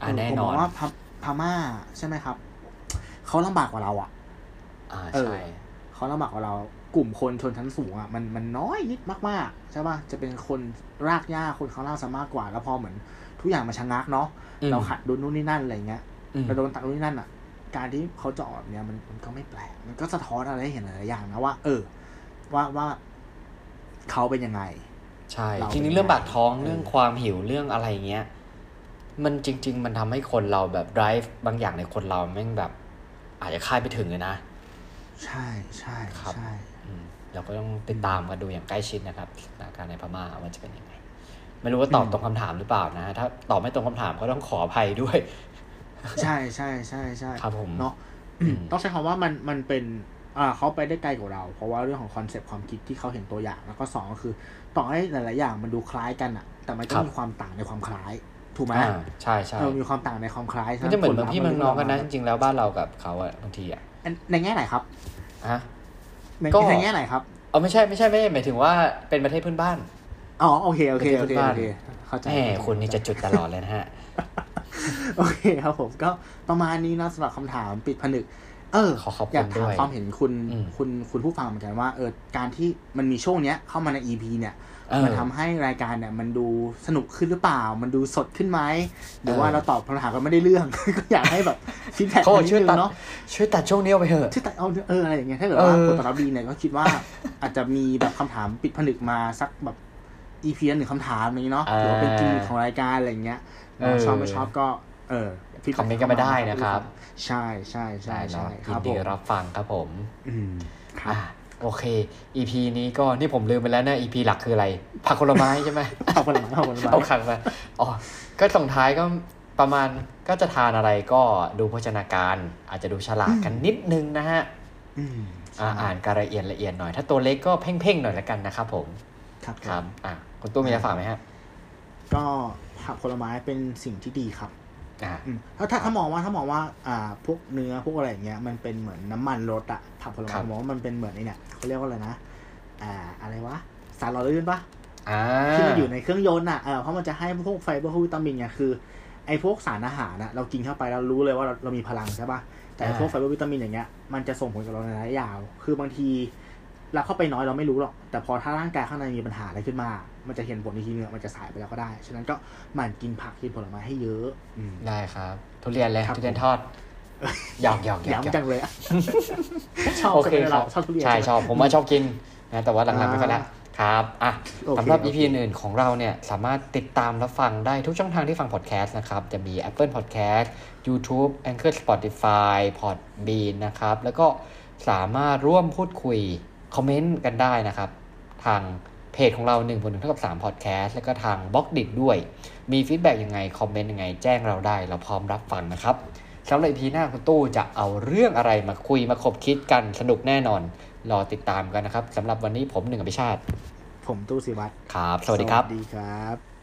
อ่าเออแน่ผมนมออนงว่าพพม่าใช่ไหมครับเขาลำบากกว่าเราอะอ่าเออใช่เขาลำบากกว่าเรากลุ่มคนชนชั้นสูงอะมันมันน้อยนิดมากๆใช่ป่ะจะเป็นคนรากหญ้าคนข้างล่างซะมากกว่า แล้วพอเหมือน ทุกอย่างมันชะงักเนาะอืมเราขัดดุลนู่นนี่นั่นอะไรเงี้ยอืมเราโดนตัดนู่นนี่นั่นอะ การที่เขาจะออกแบบเนี้ยมันมันก็ไม่แปลกมันก็สะท้อนอะไรให้เห็นหลายๆอย่างนะว่า เออ ว่าว่าเขาเป็นยังไง ใช่เราจริงเป็นๆเรื่องปากท้องเออเรื่องความหิวเรื่องอะไรเงี้ยมันจริง ๆ มันทำให้คนเราแบบ drive บางอย่างในคนเราแม่งแบบ อาจจะคาดไปถึงเลยนะ ใช่ใช่ครับใช่อืมเราก็ต้องติดตามกันดูอย่างใกล้ชิดนะครับสถานการณ์ในพม่าว่าจะเป็นยังไง ไม่รู้ว่าตอบตรงคำถามหรือเปล่านะ ถ้าตอบไม่ตรงคำถามก็ต้องขออภัยด้วย ใช่ใช่ใช่ใช่ครับผมเนาะอืมต้องใช้คำว่ามันมันเป็นอ่าเขาไปได้ไกลกว่าเรา เพราะว่าเรื่องของ concept ความคิดที่เขาเห็นตัวอย่าง แล้วก็สองก็คือต่อให้หลาย ๆ อย่างมันดูคล้ายกันอะแต่มันก็ครับมีความต่างในความคล้ายถูกไหมอ่าใช่ใช่เออมีความต่างในความคล้ายมันจะเหมือนเมืองพี่เมืองน้องกันนะผลลัพธ์จริง ๆ แล้วบ้านเรากับเขาอะบางทีอะอันในแง่ไหนครับฮะในก็ในแง่ไหนครับเอาไม่ใช่ไม่ใช่ไม่ใช่หมายถึงว่าเป็นประเทศเพื่อนบ้าน อ๋อโอเคโอเคโอเคประเทศเพื่อนบ้านโอเคเข้าใจแหมคุณนี่จะจุดตลอดเลยนะฮะ โอเคครับผมก็ประมาณนี้นะสำหรับคำถามปิดผนึก เออขอขอบคุณอยากถามด้วยความเห็นคุณอืมคุณคุณผู้ฟังเหมือนกันว่าเออการที่มันมีช่วงเนี้ยเข้ามาใน EP เนี่ยเออมันทำให้รายการเนี่ยมันดูสนุกขึ้นหรือเปล่า มันดูสดขึ้นไหมหรือว่าเออเราตอบคำถามกันไม่ได้เรื่อง ก็อยากให้แบบฟีดแบ็กเขาบอกนิดช่วยนึตัดงเนาะช่วยตัดช่วงนี้เอาไปเถอะช่วยตัดเอาเอออะไรอย่างเงี้ยถ้าเกิดว่าเออผลตอบรับดีเนี่ยก็คิดว่าอาจจะมีแบบคำถามปิดผนึกมาสักแบบ EP ละหนึ่งคำถามอย่างนี้เนาะหรือว่าเป็นกิมมิคของรายการอะไรอย่างเงี้ยเออชอบไม่ชอบก็ เออ feedback คอมเมนต์กันมาได้นะครับ ใช่ใช่ใช่ได้ใช่เนาะคยิรันบดีผมรับฟังครับผม อืมครับอ่าโอเค EP นี้ก็นี่ผมลืมไปแล้วนะ EP หลักคืออะไร ผักผลไม้ใช่ไหมเอาคนหลังเอาคนหลังเอาขังมาอ๋อ ก็ส่งท้ายก็ประมาณก็จะทานอะไรก็ดูโภชนาการ อาจจะดูฉลากกันนิดนึงนะฮะอืมอ่าอ่านการละเอียดละเอียดหน่อย ถ้าตัวเล็กก็เพ่งๆหน่อยละกันนะครับผม ครับครับอะ คุณตู้มีอะไรฝากไหมฮะ ก็ผักผลไม้เป็นสิ่งที่ดีครับอ่าอืมถ้าถ้าถ้ามองว่าถ้ามองว่า อ่า พวกเนื้อพวกอะไรอย่างเงี้ยมันเป็นเหมือนน้ำมันรถอะผักผลไม้ครับผมมองว่ามันเป็นเหมือนไอ้เนี่ยเขาเรียกว่าอะไรนะ อ่า อะไรวะ สารหล่อลื่นปะอ่าที่มันอยู่ในเครื่องยนต์อะเออเพราะมันจะให้พวกไฟเบอร์พวกวิตามินเนี่ยคือไอ้พวกสารอาหารนะเรากินเข้าไปเรารู้เลยว่าเราเรามีพลังใช่ปะแต่พวกไฟเบอร์วิตามินอย่างเงี้ยมันจะส่งผลกับเราในระยะยาว คือบางที เราเข้าไปน้อยเราไม่รู้หรอก แต่พอถ้าร่างกายข้างในมีปัญหาอะไรขึ้นมา มันจะเห็นผลในทีนึงมันจะสายไปแล้วก็ได้ ฉะนั้นก็หมั่นกินผักกินผลไม้ให้เยอะอืมได้ครับ ทุเรียนเลยครับทุเรียนทอดหยอกหยอกหยอกหยอกย้ำจังเลยอะชอบโอเคใช่ไหมครัเราชอบทุเรียนใช่ไหมชอบผมว่าชอบกินนะแต่ว่าหลังๆไม่ค่อยละอ่าครับอะโอเคสำหรับโอ EP เคอื่นของเราเนี่ยสามารถติดตามรับฟังได้ทุกช่องทางที่ฟังพอดแคสต์นะครับ จะมี Apple Podcast YouTube Anchor Spotify Podbean นะครับ แล้วก็สามารถร่วมพูดคุย comment กันได้นะครับ ทาง เพจของเรา1บน1เท่ากับ3 Podcast แล้วก็ทาง Blockdit้วย มี feedback ยังไง comment ยังไง แจ้งเราได้ เราพร้อมรับฟังนะครับสำหรับ EP หน้าคุณตู้จะเอาเรื่องอะไรมาคุยมาขบคิดกันสนุกแน่นอน รอติดตามกันนะครับสำหรับวันนี้ผมหนึ่งอภิชาติ ผมตู้สิวัตรครับ สวัสดีครับสวัสดีครับ